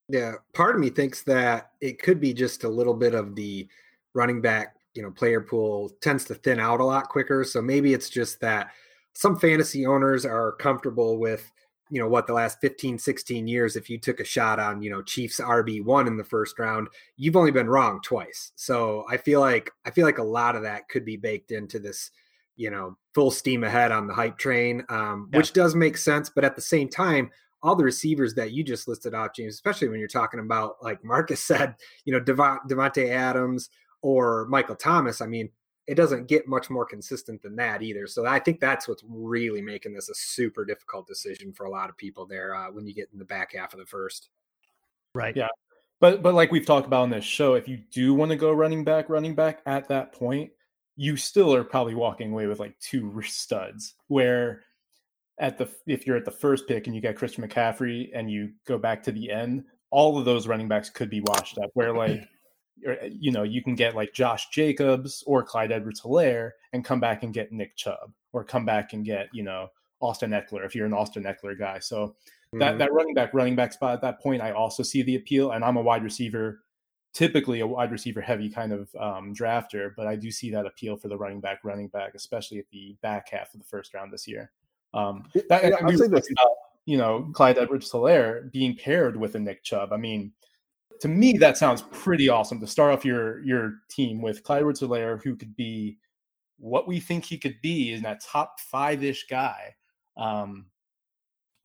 Yeah, part of me thinks that it could be just a little bit of the running back you know player pool tends to thin out a lot quicker. So maybe it's just that some fantasy owners are comfortable with you know what the last 15 16 years if you took a shot on you know chiefs rb1 in the first round you've only been wrong twice so i feel like i feel like a lot of that could be baked into this you know full steam ahead on the hype train um, yeah. which does make sense but at the same time all the receivers that you just listed off james especially when you're talking about like Marcas said you know Dev- davante adams or michael thomas i mean it doesn't get much more consistent than that either. So I think that's what's really making this a super difficult decision for a lot of people there uh, when you get in the back half of the first. Right. Yeah. But but like we've talked about on this show, if you do want to go running back, running back at that point, you still are probably walking away with like two studs. Where at the if you're at the first pick and you get Christian McCaffrey and you go back to the end, all of those running backs could be washed up. Where like you know, you can get like Josh Jacobs or Clyde Edwards Helaire and come back and get Nick Chubb or come back and get, you know, Austin Ekeler if you're an Austin Ekeler guy. So mm-hmm. that, that running back, running back spot at that point, I also see the appeal. And I'm a wide receiver, typically a wide receiver heavy kind of um, drafter, but I do see that appeal for the running back, running back, especially at the back half of the first round this year. Um, that, yeah, we about, you know, Clyde Edwards Helaire being paired with a Nick Chubb. I mean, to me, that sounds pretty awesome to start off your your team with Clyde edwards who could be what we think he could be in that top five ish guy. Um,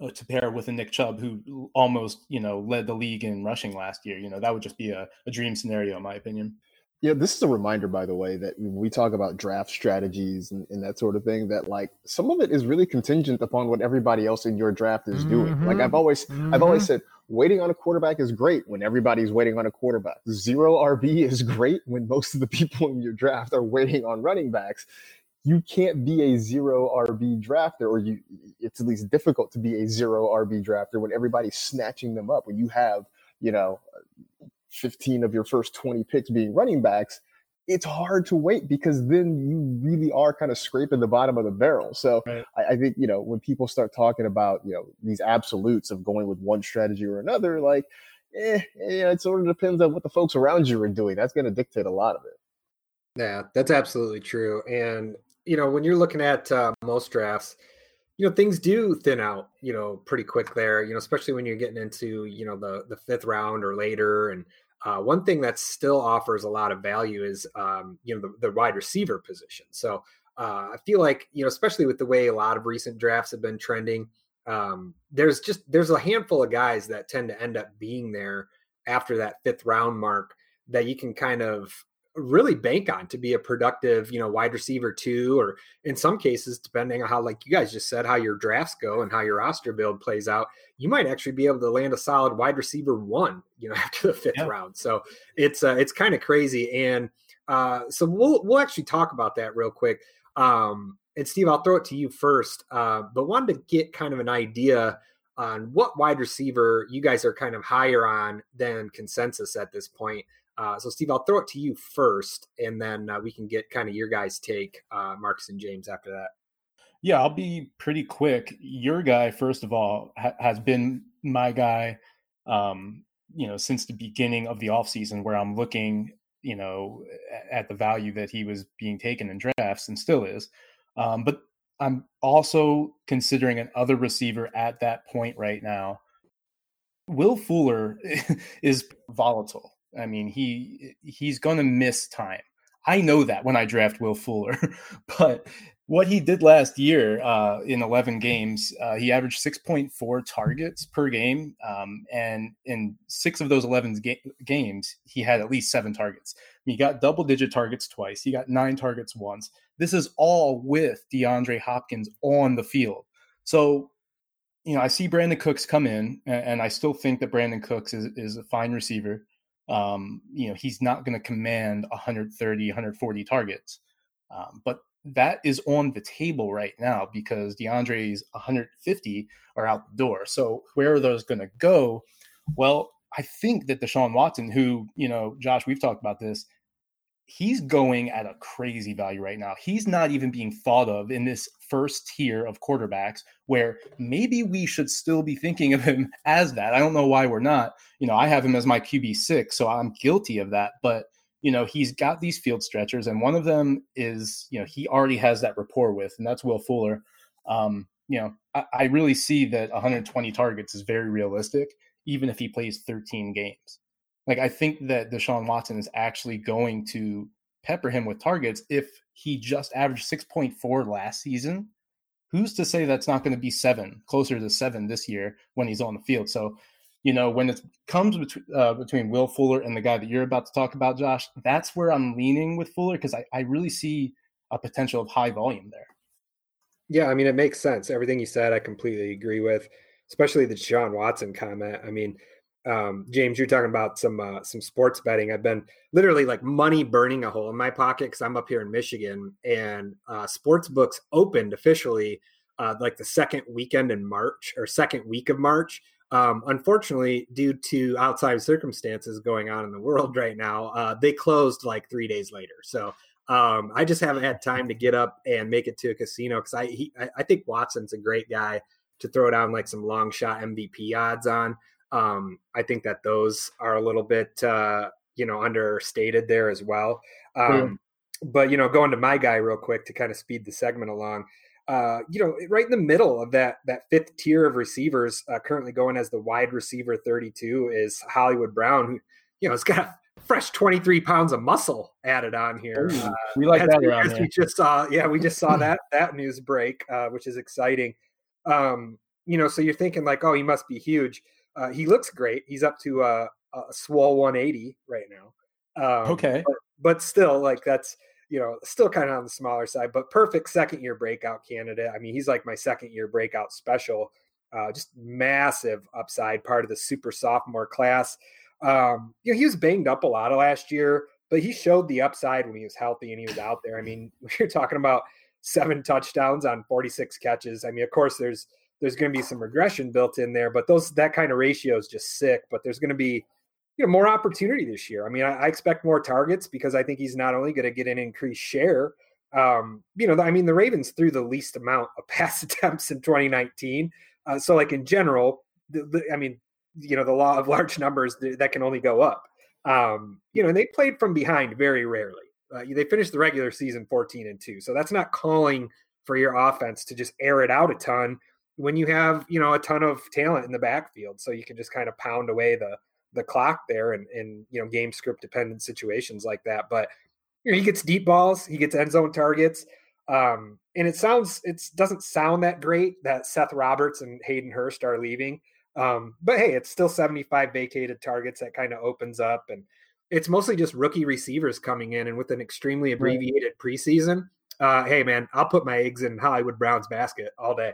uh, to pair with a Nick Chubb who almost, you know, led the league in rushing last year. You know, that would just be a, a dream scenario, in my opinion. Yeah, this is a reminder, by the way, that when we talk about draft strategies and, and, that sort of thing, that like some of it is really contingent upon what everybody else in your draft is mm-hmm. doing. Like I've mm-hmm. always, mm-hmm. I've always said, waiting on a quarterback is great when everybody's waiting on a quarterback. Zero RB is great when most of the people in your draft are waiting on running backs. You can't be a zero RB drafter, or you, it's at least difficult to be a zero RB drafter when everybody's snatching them up. When you have, you know, 15 of your first 20 picks being running backs, it's hard to wait because then you really are kind of scraping the bottom of the barrel. So right. I, I, think, you know, when people start talking about, you know, these absolutes of going with one strategy or another, like, eh, yeah, it sort of depends on what the folks around you are doing. That's going to dictate a lot of it. Yeah, that's absolutely true. And, you know, when you're looking at uh, most drafts, you know things do thin out you know pretty quick there you know especially when you're getting into you know the the fifth round or later and uh, one thing that still offers a lot of value is, um, you know, the, the, wide receiver position. So uh, I feel like, you know, especially with the way a lot of recent drafts have been trending, um, there's just there's a handful of guys that tend to end up being there after that fifth round mark that you can kind of really bank on to be a productive, you know, wide receiver two, or in some cases, depending on how, like you guys just said, how your drafts go and how your roster build plays out, you might actually be able to land a solid wide receiver one, you know, after the fifth yeah. round. So it's uh, it's kind of crazy, and uh, so we'll we'll actually talk about that real quick. Um, and Steve, I'll throw it to you first, uh, but wanted to get kind of an idea on what wide receiver you guys are kind of higher on than consensus at this point. Uh, so, Steve, I'll throw it to you first, and then uh, we can get kind of your guys' take, uh, Marcas and James, after that. Yeah, I'll be pretty quick. Your guy, first of all, ha- has been my guy, um, you know, since the beginning of the offseason, where I'm looking, you know, at the value that he was being taken in drafts and still is. Um, but I'm also considering another receiver at that point right now. Will Fuller is volatile. I mean, he he's going to miss time. I know that when I draft Will Fuller, but what he did last year uh, in 11 games, uh, he averaged 6.4 targets per game, um, and in six of those 11 ga- games, he had at least seven targets. He got double-digit targets twice. He got nine targets once. This is all with DeAndre Hopkins on the field. So, you know, I see Brandin Cooks come in, and, and I still think that Brandin Cooks is, is a fine receiver um, you know, he's not going to command 130, 140 targets. Um, but that is on the table right now because DeAndre's 150 are out the door. So where are those going to go? Well, I think that Deshaun Watson, who, you know, Josh, we've talked about this, he's going at a crazy value right now. He's not even being thought of in this first tier of quarterbacks where maybe we should still be thinking of him as that. I don't know why we're not. You know, I have him as my QB6, so I'm guilty of that, but you know, he's got these field stretchers, and one of them is, you know, he already has that rapport with, and that's Will Fuller. Um, you know, I, I really see that 120 targets is very realistic, even if he plays 13 games. Like, I think that Deshaun Watson is actually going to pepper him with targets if he just averaged 6.4 last season. Who's to say that's not going to be seven, closer to seven this year when he's on the field? So you know, when it comes between uh, between Will Fuller and the guy that you're about to talk about, Josh, that's where I'm leaning with Fuller because I, I really see a potential of high volume there. Yeah, I mean, it makes sense. Everything you said, I completely agree with, especially the John Watson comment. I mean, um, James, you're talking about some uh, some sports betting. I've been literally like money burning a hole in my pocket because I'm up here in Michigan, and uh, sports books opened officially uh, like the second weekend in March or second week of March. Um, unfortunately, due to outside circumstances going on in the world right now, uh, they closed like three days later. So um, I just haven't had time to get up and make it to a casino because I he, I think Watson's a great guy to throw down like some long shot MVP odds on. Um, I think that those are a little bit uh, you know understated there as well. Um, But you know, going to my guy real quick to kind of speed the segment along uh, you know, right in the middle of that that fifth tier of receivers, uh, currently going as the wide receiver 32 is Hollywood Brown, who you know has got fresh 23 pounds of muscle added on here. Ooh, uh, we like that around as we just saw, yeah, we just saw that that news break, uh, which is exciting. Um, you know, so you're thinking like, oh, he must be huge. Uh, he looks great. He's up to a, a swole 180 right now. Um, okay, but, but still, like that's you know, still kind of on the smaller side, but perfect second year breakout candidate. I mean, he's like my second year breakout special. Uh, just massive upside, part of the super sophomore class. Um, you know, he was banged up a lot of last year, but he showed the upside when he was healthy and he was out there. I mean, we are talking about seven touchdowns on 46 catches. I mean, of course, there's there's going to be some regression built in there, but those that kind of ratio is just sick. But there's going to be you know more opportunity this year. I mean, I, I expect more targets because I think he's not only going to get an increased share. Um, you know, I mean, the Ravens threw the least amount of pass attempts in 2019. Uh, so, like in general, the, the, I mean, you know, the law of large numbers that can only go up. Um, you know, and they played from behind very rarely. Uh, they finished the regular season 14 and two, so that's not calling for your offense to just air it out a ton when you have you know a ton of talent in the backfield, so you can just kind of pound away the the clock there and in you know game script dependent situations like that. But you know, he gets deep balls, he gets end zone targets. Um, and it sounds it doesn't sound that great that Seth Roberts and Hayden Hurst are leaving. Um, but hey, it's still 75 vacated targets that kind of opens up and it's mostly just rookie receivers coming in and with an extremely abbreviated preseason. Uh, hey man, I'll put my eggs in Hollywood Brown's basket all day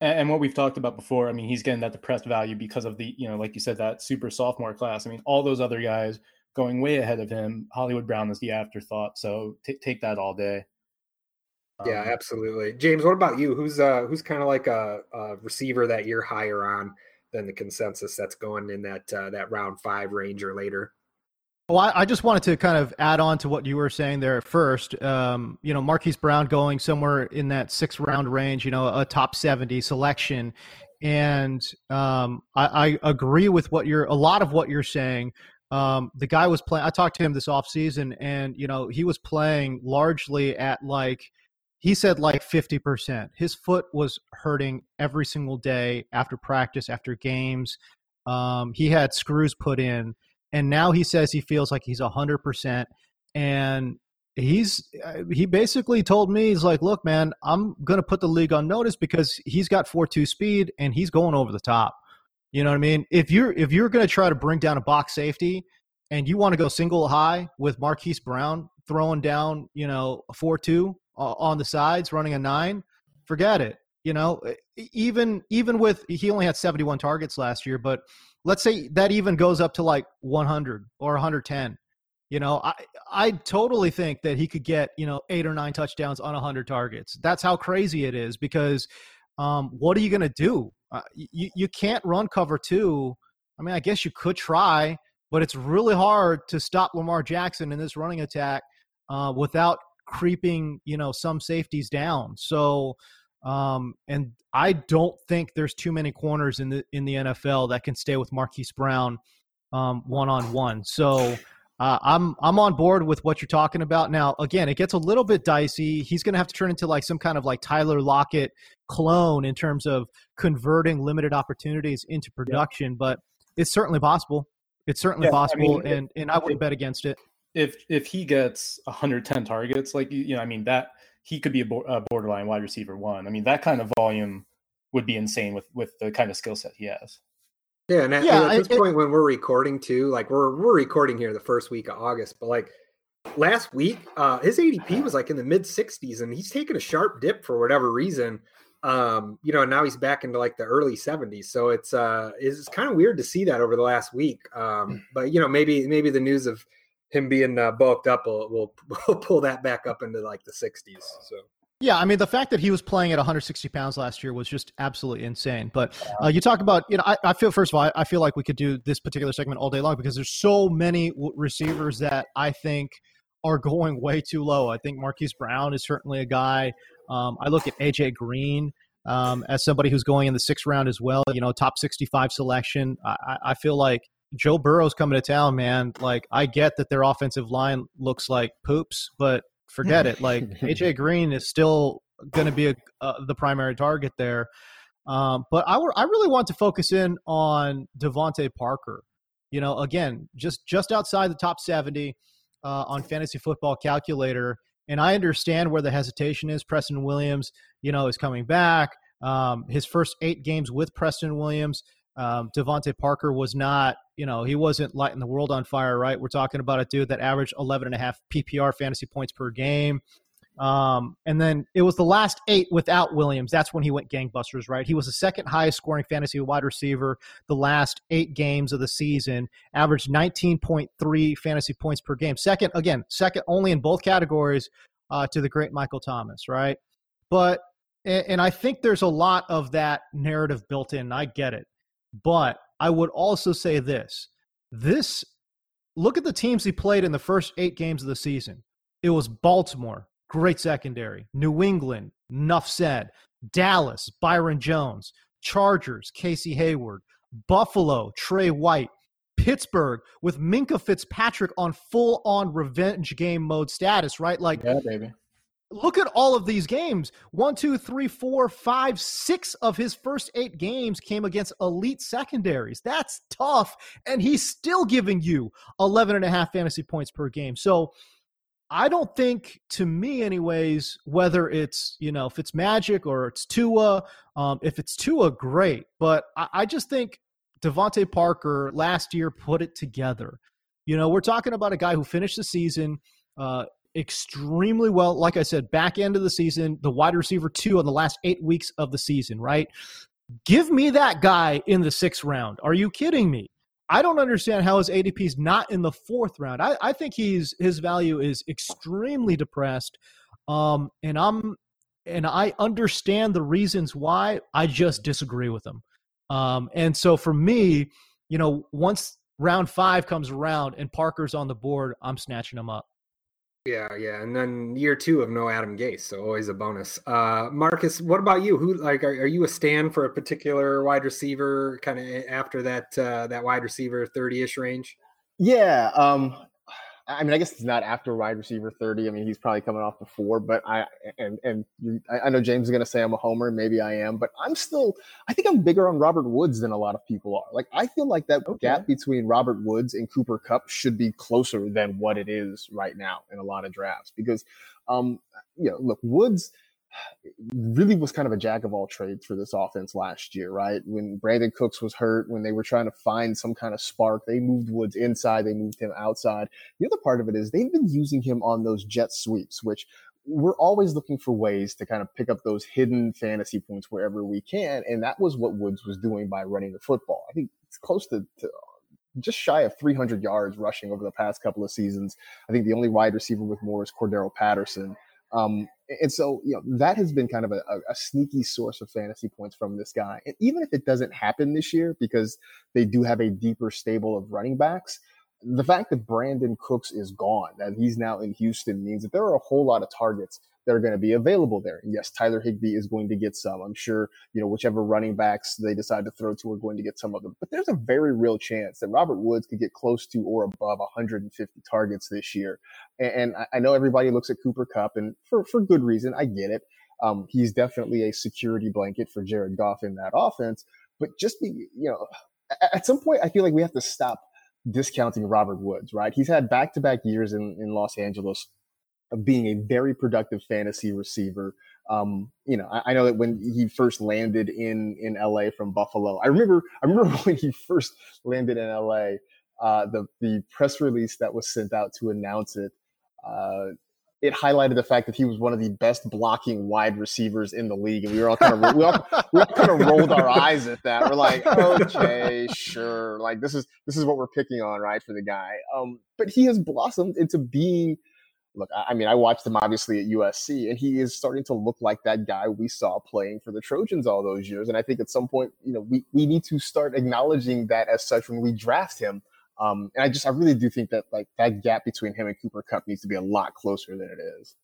and what we've talked about before, I mean, he's getting that depressed value because of the, you know, like you said, that super sophomore class. I mean, all those other guys going way ahead of him. Hollywood Brown is the afterthought. So t- take that all day. Um, yeah, absolutely. James, what about you? Who's uh who's kind of like a, a, receiver that you're higher on than the consensus that's going in that uh, that round five range or later? Well, I, I, just wanted to kind of add on to what you were saying there at first. Um, you know, Marquise Brown going somewhere in that six round range, you know, a top 70 selection. And um, I, I, agree with what you're, a lot of what you're saying. Um, the guy was playing, I talked to him this offseason, and, you know, he was playing largely at like, he said like 50%. His foot was hurting every single day after practice, after games. Um, he had screws put in and now he says he feels like he's 100% and he's uh, he basically told me he's like look man i'm going to put the league on notice because he's got 4-2 speed and he's going over the top. You know what i mean? If you're if you're going to try to bring down a box safety and you want to go single high with marquise brown throwing down you know 4-2 on the sides running a 9 forget it you know? Even even with he only had 71 targets last year but let's say that even goes up to like 100 or 110 you know i i totally think that he could get you know eight or nine touchdowns on 100 targets. That's how crazy it is because um, what are you going to do? Uh, you, you can't run cover two. I mean i guess you could try but it's really hard to stop lamar jackson in this running attack uh, without creeping you know some safeties down. So um, and I don't think there's too many corners in the in the NFL that can stay with Marquise Brown one on one. So Uh, I'm I'm on board with what you're talking about. Now, again, it gets a little bit dicey. He's going to have to turn into like some kind of like Tyler Lockett clone in terms of converting limited opportunities into production, yeah. but it's certainly possible. It's certainly yeah, possible, I mean, and and I wouldn't bet against it. If if he gets 110 targets, like you know, I mean that he could be a, a borderline wide receiver one. I mean that kind of volume would be insane with with the kind of skill set he has. Yeah, and at, yeah, and at this it, point when we're recording too, like we're we're recording here the first week of August, but like last week, uh his ADP was like in the mid 60s, and he's taken a sharp dip for whatever reason. Um, you know, and now he's back into like the early 70s. So it's uh it's kind of weird to see that over the last week. Um, but you know, maybe maybe the news of him being uh, bulked up will, will will pull that back up into like the 60s. So yeah, I mean the fact that he was playing at 160 pounds last year was just absolutely insane. But uh, you talk about, you know, I, I, feel first of all, I, feel like we could do this particular segment all day long because there's so many receivers that I think are going way too low. I think Marquise Brown is certainly a guy. Um, I look at AJ Green um, as somebody who's going in the sixth round as well. You know, top 65 selection. I, I feel like Joe Burrow's coming to town, man. Like I get that their offensive line looks like poops, but forget it. Like AJ Green is still going to be a, uh, the primary target there. Um, but I, I really want to focus in on DeVante Parker. You know, again, just just outside the top 70 uh, on fantasy football calculator. And I understand where the hesitation is. Preston Williams, you know, is coming back. Um, his first eight games with Preston Williams, um, DeVante Parker was not, you know, he wasn't lighting the world on fire, right? We're talking about a dude that averaged 11 and a half PPR fantasy points per game. Um, and then it was the last eight without Williams. That's when he went gangbusters, right? He was the second highest scoring fantasy wide receiver the last eight games of the season, averaged 19.3 fantasy points per game. Second, again, second only in both categories uh, to the great Michael Thomas, right? But, and I think there's a lot of that narrative built in. I get it. But I would also say this this look at the teams he played in the first eight games of the season. It was Baltimore, great secondary, New England, enough said, Dallas, Byron Jones, Chargers, Casey Hayward, Buffalo, Trey White, Pittsburgh with Minkah Fitzpatrick on full on revenge game mode status, right? Like, yeah, baby look at all of these games. One, two, three, four, five, six of his first eight games came against elite secondaries. That's tough. And he's still giving you 11 and a half fantasy points per game. So I don't think, to me, anyways, whether it's, you know, if it's Magic or it's Tua, um, if it's Tua, great. But I, I just think DeVante Parker last year put it together. You know, we're talking about a guy who finished the season uh, extremely well. Like I said, back end of the season, the wide receiver two on the last eight weeks of the season, right? Give me that guy in the sixth round. Are you kidding me? I don't understand how his ADP is not in the fourth round. I, I think he's his value is extremely depressed. Um, and I'm and I understand the reasons why. I just disagree with them. Um, and so for me, you know, once round five comes around and Parker's on the board, I'm snatching him up. Yeah, yeah, and then year two of no Adam Gase, so always a bonus. Uh, Marcas, what about you? Who like are, are you a stand for a particular wide receiver, kind of after that uh, that wide receiver thirty ish range? Yeah, um, I mean, I guess it's not after wide receiver 30. I mean, he's probably coming off the before, but I, and, and you, I know James is going to say I'm a homer. Maybe I am, but I'm still, I think I'm bigger on Robert Woods than a lot of people are. Like, I feel like that okay. gap between Robert Woods and Cooper Kupp should be closer than what it is right now in a lot of drafts because, um, you know, look, Woods, really was kind of a jack of all trades for this offense last year, right? When Brandin Cooks was hurt, when they were trying to find some kind of spark, they moved Woods inside, they moved him outside. The other part of it is they've been using him on those jet sweeps, which we're always looking for ways to kind of pick up those hidden fantasy points wherever we can. And that was what Woods was doing by running the football. I think it's close to, to just shy of 300 yards rushing over the past couple of seasons. I think the only wide receiver with more is Cordarrelle Patterson. Um, and so, you know, that has been kind of a, a, sneaky source of fantasy points from this guy. And even if it doesn't happen this year, because they do have a deeper stable of running backs, the fact that Brandin Cooks is gone, that he's now in Houston, means that there are a whole lot of targets that are going to be available there. And yes, Tyler Higbee is going to get some. I'm sure, you know, whichever running backs they decide to throw to are going to get some of them. But there's a very real chance that Robert Woods could get close to or above 150 targets this year. And, I know everybody looks at Cooper Kupp, and for, for good reason, I get it. Um, he's definitely a security blanket for Jared Goff in that offense. But just be, you know, at some point, I feel like we have to stop discounting Robert Woods, right? He's had back to back years in, in Los Angeles of being a very productive fantasy receiver. Um, you know, I, I, know that when he first landed in in LA from Buffalo, I remember I remember when he first landed in LA, uh, the the press release that was sent out to announce it. Uh, it highlighted the fact that he was one of the best blocking wide receivers in the league, and we were all kind of we all, we all kind of rolled our eyes at that. We're like, okay, sure, like this is this is what we're picking on, right, for the guy. Um, but he has blossomed into being. Look, I mean, I watched him obviously at USC, and he is starting to look like that guy we saw playing for the Trojans all those years. And I think at some point, you know, we, we need to start acknowledging that as such when we draft him um, and I just, I really do think that like that gap between him and Cooper Kupp needs to be a lot closer than it is.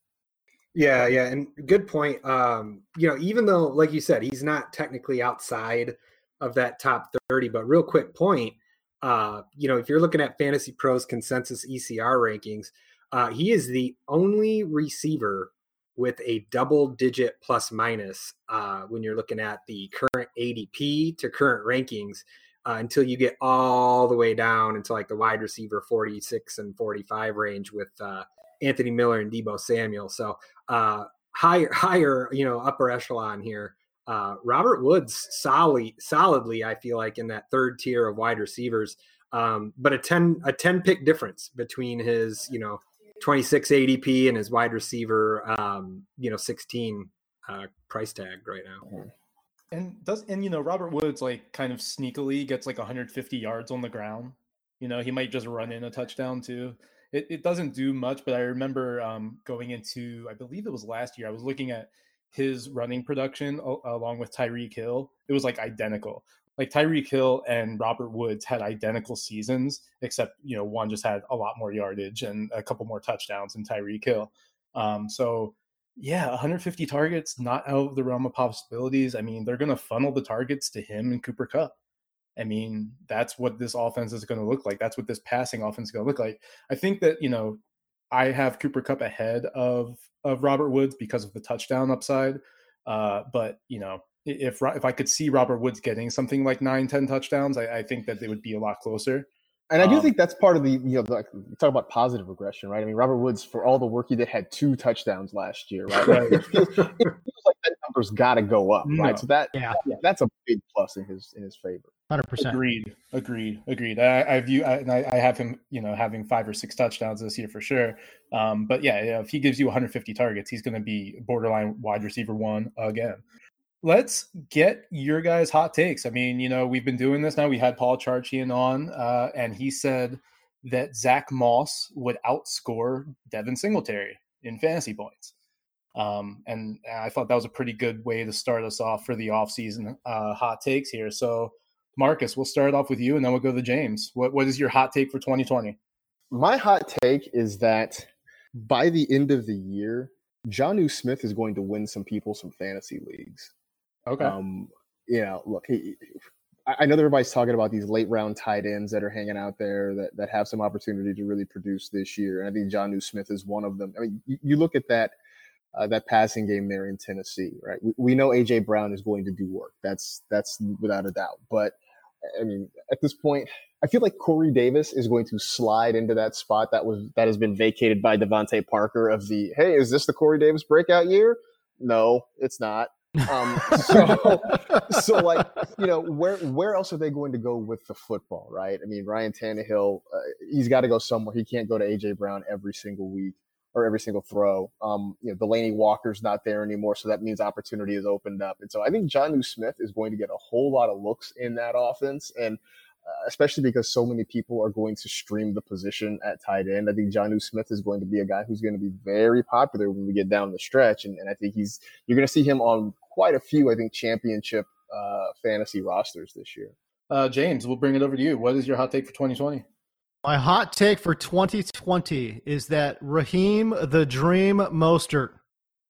Yeah, yeah, and good point. Um, you know, even though, like you said, he's not technically outside of that top 30, but real quick point, uh, you know, if you're looking at Fantasy Pros consensus ECR rankings, uh, he is the only receiver with a double digit plus minus uh, when you're looking at the current ADP to current rankings uh, until you get all the way down into like the wide receiver 46 and 45 range with uh, Anthony Miller and Deebo Samuel. So uh, higher, higher, you know, upper echelon here. Uh, Robert Woods solidly, solidly, I feel like in that third tier of wide receivers. Um, but a 10, a 10 pick difference between his, you know, 26 ADP and his wide receiver, um, you know, 16 uh, price tag right now. And does and you know Robert Woods like kind of sneakily gets like 150 yards on the ground. You know he might just run in a touchdown too. It it doesn't do much, but I remember um, going into I believe it was last year. I was looking at his running production along with Tyreek Hill. It was like identical. Like Tyreek Hill and Robert Woods had identical seasons, except you know one just had a lot more yardage and a couple more touchdowns than Tyreek Hill. Um, so yeah, 150 targets, not out of the realm of possibilities. I mean, they're going to funnel the targets to him and Cooper Kupp. I mean, that's what this offense is going to look like. That's what this passing offense is going to look like. I think that, you know, I have Cooper Kupp ahead of of Robert Woods because of the touchdown upside. Uh, but, you know, if if I could see Robert Woods getting something like nine, 10 touchdowns, I, I think that they would be a lot closer. And I do um, think that's part of the, you know, like talk about positive regression, right? I mean, Robert Woods, for all the work he did, had two touchdowns last year, right? right. it, feels, it, feels, like that number's got to go up, no. right? So that, yeah. that's a big plus in his in his favor. Hundred percent. Agreed. Agreed. Agreed. I, I view, I, and I, I, have him, you know, having five or six touchdowns this year for sure. Um, but yeah, yeah, if he gives you 150 targets, he's going to be borderline wide receiver one again let's get your guys' hot takes. I mean, you know, we've been doing this now. We had Paul Charchian on, uh, and he said that Zack Moss would outscore Devin Singletary in fantasy points. Um, and I thought that was a pretty good way to start us off for the offseason uh, hot takes here. So, Marcas, we'll start off with you, and then we'll go to James. What What is your hot take for 2020? My hot take is that by the end of the year, Jonnu Smith is going to win some people some fantasy leagues. Okay. Um, you know, look, he, I know everybody's talking about these late round tight ends that are hanging out there that, that have some opportunity to really produce this year. And I think Jonnu Smith is one of them. I mean, you, you look at that uh, that passing game there in Tennessee, right? We, we know AJ Brown is going to do work. That's that's without a doubt. But I mean, at this point, I feel like Corey Davis is going to slide into that spot that was that has been vacated by DeVante Parker of the hey, is this the Corey Davis breakout year? No, it's not. Um, so, so like you know, where where else are they going to go with the football, right? I mean, Ryan Tannehill, uh, he's got to go somewhere. He can't go to AJ Brown every single week or every single throw. Um, you know, Delanie Walker's not there anymore, so that means opportunity is opened up. And so I think Jonnu Smith is going to get a whole lot of looks in that offense, and especially because so many people are going to stream the position at tight end. I think Jonnu Smith is going to be a guy who's going to be very popular when we get down the stretch, and, and I think he's you're going to see him on quite a few, I think, championship uh, fantasy rosters this year. Uh, James, we'll bring it over to you. What is your hot take for 2020? My hot take for 2020 is that Raheem the Dream Mostert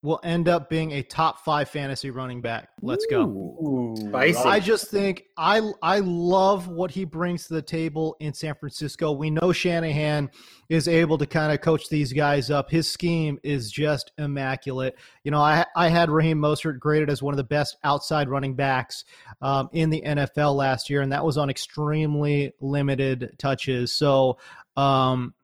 will end up being a top five fantasy running back. Let's go. Ooh, Spicy. I just think I I love what he brings to the table in San Francisco. We know Shanahan is able to kind of coach these guys up. His scheme is just immaculate. You know, I I had Raheem Mostert graded as one of the best outside running backs um, in the NFL last year, and that was on extremely limited touches. So. Um,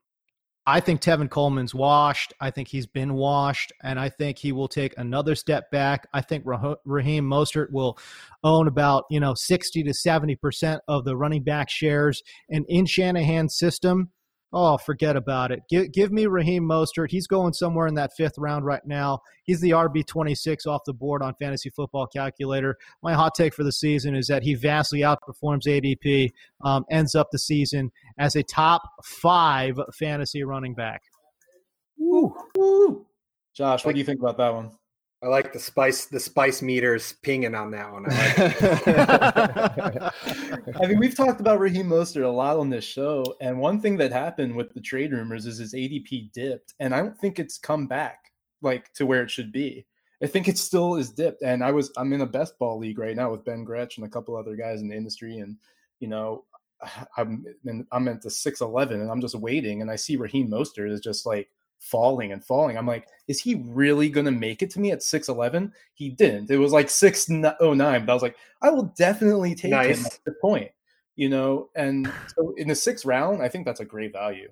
I think Tevin Coleman's washed. I think he's been washed, and I think he will take another step back. I think Raheem Mostert will own about you know sixty to seventy percent of the running back shares, and in Shanahan's system, oh, forget about it. Give, give me Raheem Mostert. He's going somewhere in that fifth round right now. He's the RB twenty six off the board on Fantasy Football Calculator. My hot take for the season is that he vastly outperforms ADP, um, ends up the season as a top five fantasy running back. Woo, woo. Josh, what do you think about that one? I like the spice the spice meters pinging on that one. I like I mean, we've talked about Raheem Mostert a lot on this show, and one thing that happened with the trade rumors is his ADP dipped, and I don't think it's come back like to where it should be. I think it still is dipped, and I was I'm in a best ball league right now with Ben Gretch and a couple other guys in the industry, and you know I'm I'm at the six eleven, and I'm just waiting, and I see Raheem Mostert is just like falling and falling. I'm like, is he really going to make it to me at 6'11? He didn't. It was like 6'09, but I was like, I will definitely take Nice. him at the point, you know? And so in the sixth round, I think that's a great value.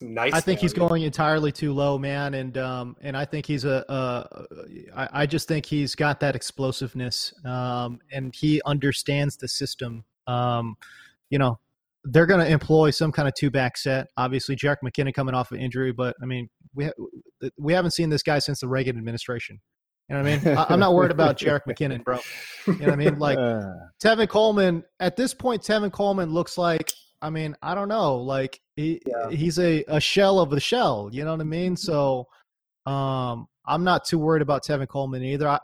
nice. I think he's going entirely too low, man, and um, and I think he's a, a I, I just think he's got that explosiveness, um, and he understands the system. Um, you know, they're going to employ some kind of two back set. Obviously, Jerick McKinnon coming off of injury, but I mean, we ha- we haven't seen this guy since the Reagan administration. You know what I mean? I, I'm not worried about Jerick McKinnon, bro. You know what I mean? Like Uh, Tevin Coleman at this point, Tevin Coleman looks like I mean I don't know, like he he's a, a shell of the shell. You know what I mean? So um, I'm not too worried about Tevin Coleman either. I,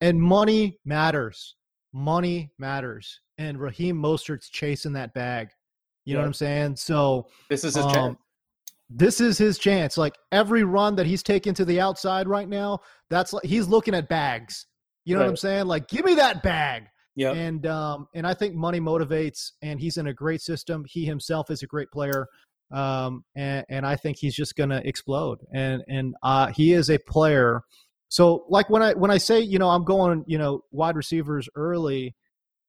and money matters. Money matters. And Raheem Mostert's chasing that bag. You know what I'm saying? So This is his um, chance. this is his chance. Like every run that he's taking to the outside right now, that's like he's looking at bags. You know what I'm saying? Like, give me that bag Yeah. and um, and I think money motivates, and he's in a great system. He himself is a great player, um, and and I think he's just going to explode. And and uh, he is a player. So like when I when I say you know I'm going you know wide receivers early,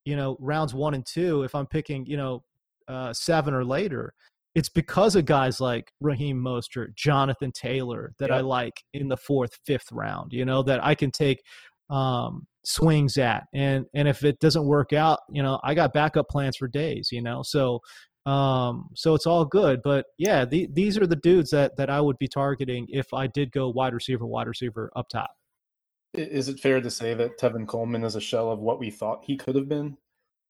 you know rounds one and two. If I'm picking you know uh, seven or later, it's because of guys like Raheem Mostert, Jonathan Taylor that I like in the fourth, fifth round. You know that I can take um, swings at, and and if it doesn't work out, you know I got backup plans for days. You know, so um, so it's all good. But yeah, the, these are the dudes that that I would be targeting if I did go wide receiver, wide receiver up top. Is it fair to say that Tevin Coleman is a shell of what we thought he could have been?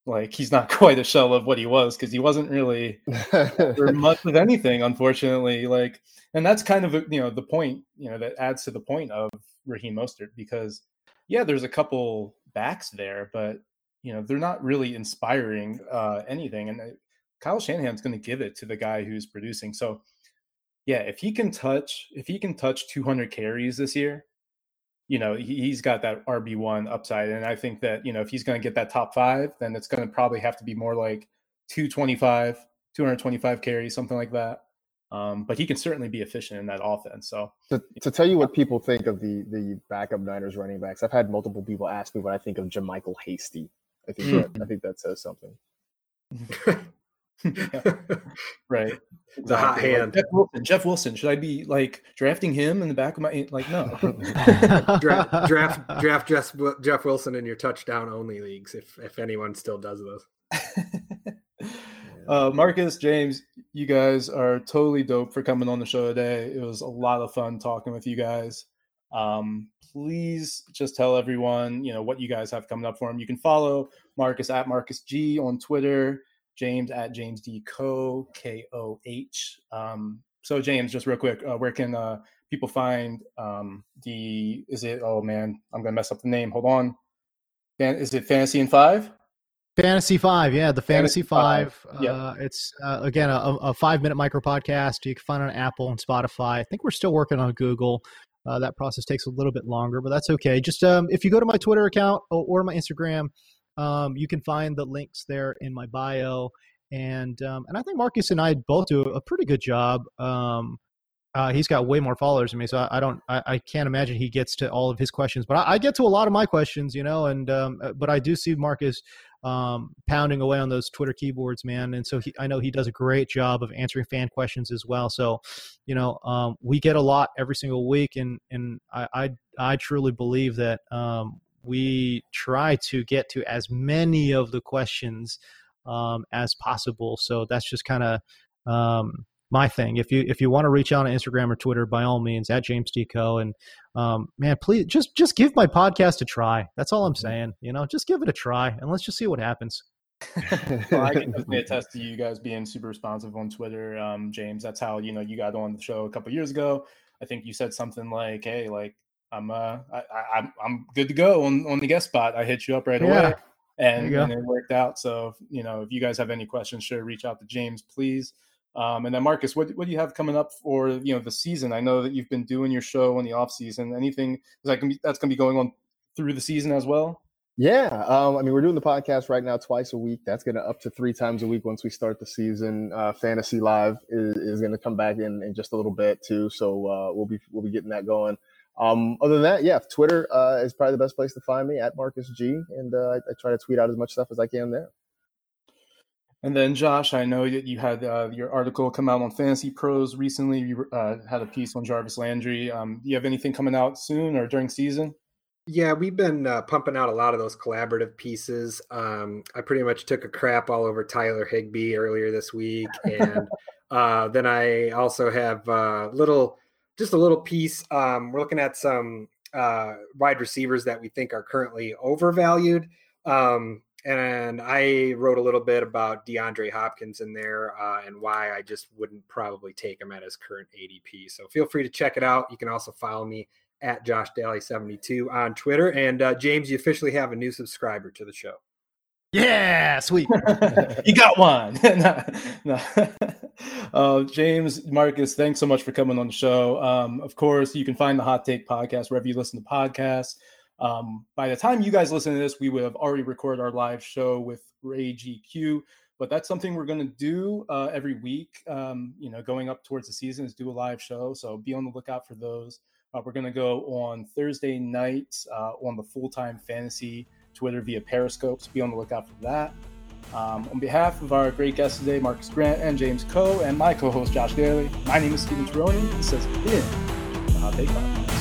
Like he's not quite a shell of what he was because he wasn't really much of anything, unfortunately. Like, and that's kind of you know the point, you know, that adds to the point of Raheem Mostert because yeah, there's a couple backs there, but you know they're not really inspiring uh, anything. And uh, Kyle Shanahan's going to give it to the guy who's producing. So yeah, if he can touch, if he can touch 200 carries this year, you know he, he's got that RB one upside, and I think that you know if he's going to get that top five, then it's going to probably have to be more like 225, 225 carries, something like that. Um, but he can certainly be efficient in that offense. So to, to tell you what people think of the the backup Niners running backs, I've had multiple people ask me what I think of JaMycal Hasty. I think that, I think that says something. Yeah, right, The hot Exactly. Like, hand. Jeff Wilson, Jeff Wilson, should I be like drafting him in the back of my like no? draft draft draft Jeff, Jeff Wilson in your touchdown only leagues if if anyone still does those. uh, Marcas, James, you guys are totally dope for coming on the show today. It was a lot of fun talking with you guys. Um, please just tell everyone, you know, what you guys have coming up for him. You can follow Marcas at Marcas G on Twitter, James at James D Co K O H. Um, so James, just real quick, uh, where can uh, people find um, the? Is it? Oh man, I'm gonna mess up the name. Hold on. Fan, is it Fantasy in Five? Fantasy Five, yeah, the Fantasy, Fantasy Five. Five, yep. Uh, it's uh, again a, a five minute micro podcast. You can find it on Apple and Spotify. I think we're still working on Google. Uh, that process takes a little bit longer, but that's okay. Just um, if you go to my Twitter account or, or my Instagram, um, you can find the links there in my bio. And um, and I think Marcas and I both do a pretty good job. Um, uh, he's got way more followers than me, so I, I don't, I, I, can't imagine he gets to all of his questions. But I, I get to a lot of my questions, you know. And um, uh, but I do see Marcas um, pounding away on those Twitter keyboards, man. And so he, I know he does a great job of answering fan questions as well. So, you know, um, we get a lot every single week, and and I I, truly believe that we try to get to as many of the questions um, as possible. So that's just kind of um, my thing. If you if you want to reach out on Instagram or Twitter, by all means, at James Deco. And um, man, please just just give my podcast a try. That's all I'm mm-hmm. saying. You know, just give it a try and let's just see what happens. well, I can definitely attest to you guys being super responsive on Twitter, um, James. That's how you know you got on the show a couple years ago. I think you said something like, "Hey, like I'm uh I, I am I'm good to go on on the guest spot. I hit you up right yeah. away." And, and it worked out. So, you know, if you guys have any questions, sure, reach out to James, please. Um, and then Marcas, what, what do you have coming up for you know the season? I know that you've been doing your show in the off season. Anything that can be, that's going to be going on through the season as well? Yeah, um, I mean we're doing the podcast right now twice a week. That's going to up to three times a week once we start the season. Uh, Fantasy Live is, is going to come back in, in just a little bit too, so uh, we'll be we'll be getting that going. Um, other than that, yeah, Twitter uh, is probably the best place to find me at Marcas G, and uh, I, I try to tweet out as much stuff as I can there. And then, Josh, I know that you had uh, your article come out on Fantasy Pros recently. You uh, had a piece on Jarvis Landry. Um, do you have anything coming out soon or during season? Yeah, we've been uh, pumping out a lot of those collaborative pieces. Um, I pretty much took a crap all over Tyler Higbee earlier this week, and uh, then I also have a uh, little, just a little piece. Um, we're looking at some uh, wide receivers that we think are currently overvalued. Um, and I wrote a little bit about DeAndre Hopkins in there uh, and why I just wouldn't probably take him at his current ADP. So feel free to check it out. You can also follow me at Josh Daly 72 on Twitter. And uh, James, you officially have a new subscriber to the show. Yeah, sweet. you got one. no, no. Uh, James, Marcas, thanks so much for coming on the show. Um, of course, you can find the Hot Take podcast wherever you listen to podcasts. Um, by the time you guys listen to this, we would have already recorded our live show with Ray GQ. But that's something we're going to do uh, every week. Um, you know, going up towards the season is do a live show. So be on the lookout for those. Uh, we're going to go on Thursday nights uh, on the full time fantasy Twitter via Periscope. So be on the lookout for that. Um, on behalf of our great guests today, Marcas Grant and James Koh, and my co host, Josh Daly, my name is Steven Tironi. This has been the Hot Take Podcast.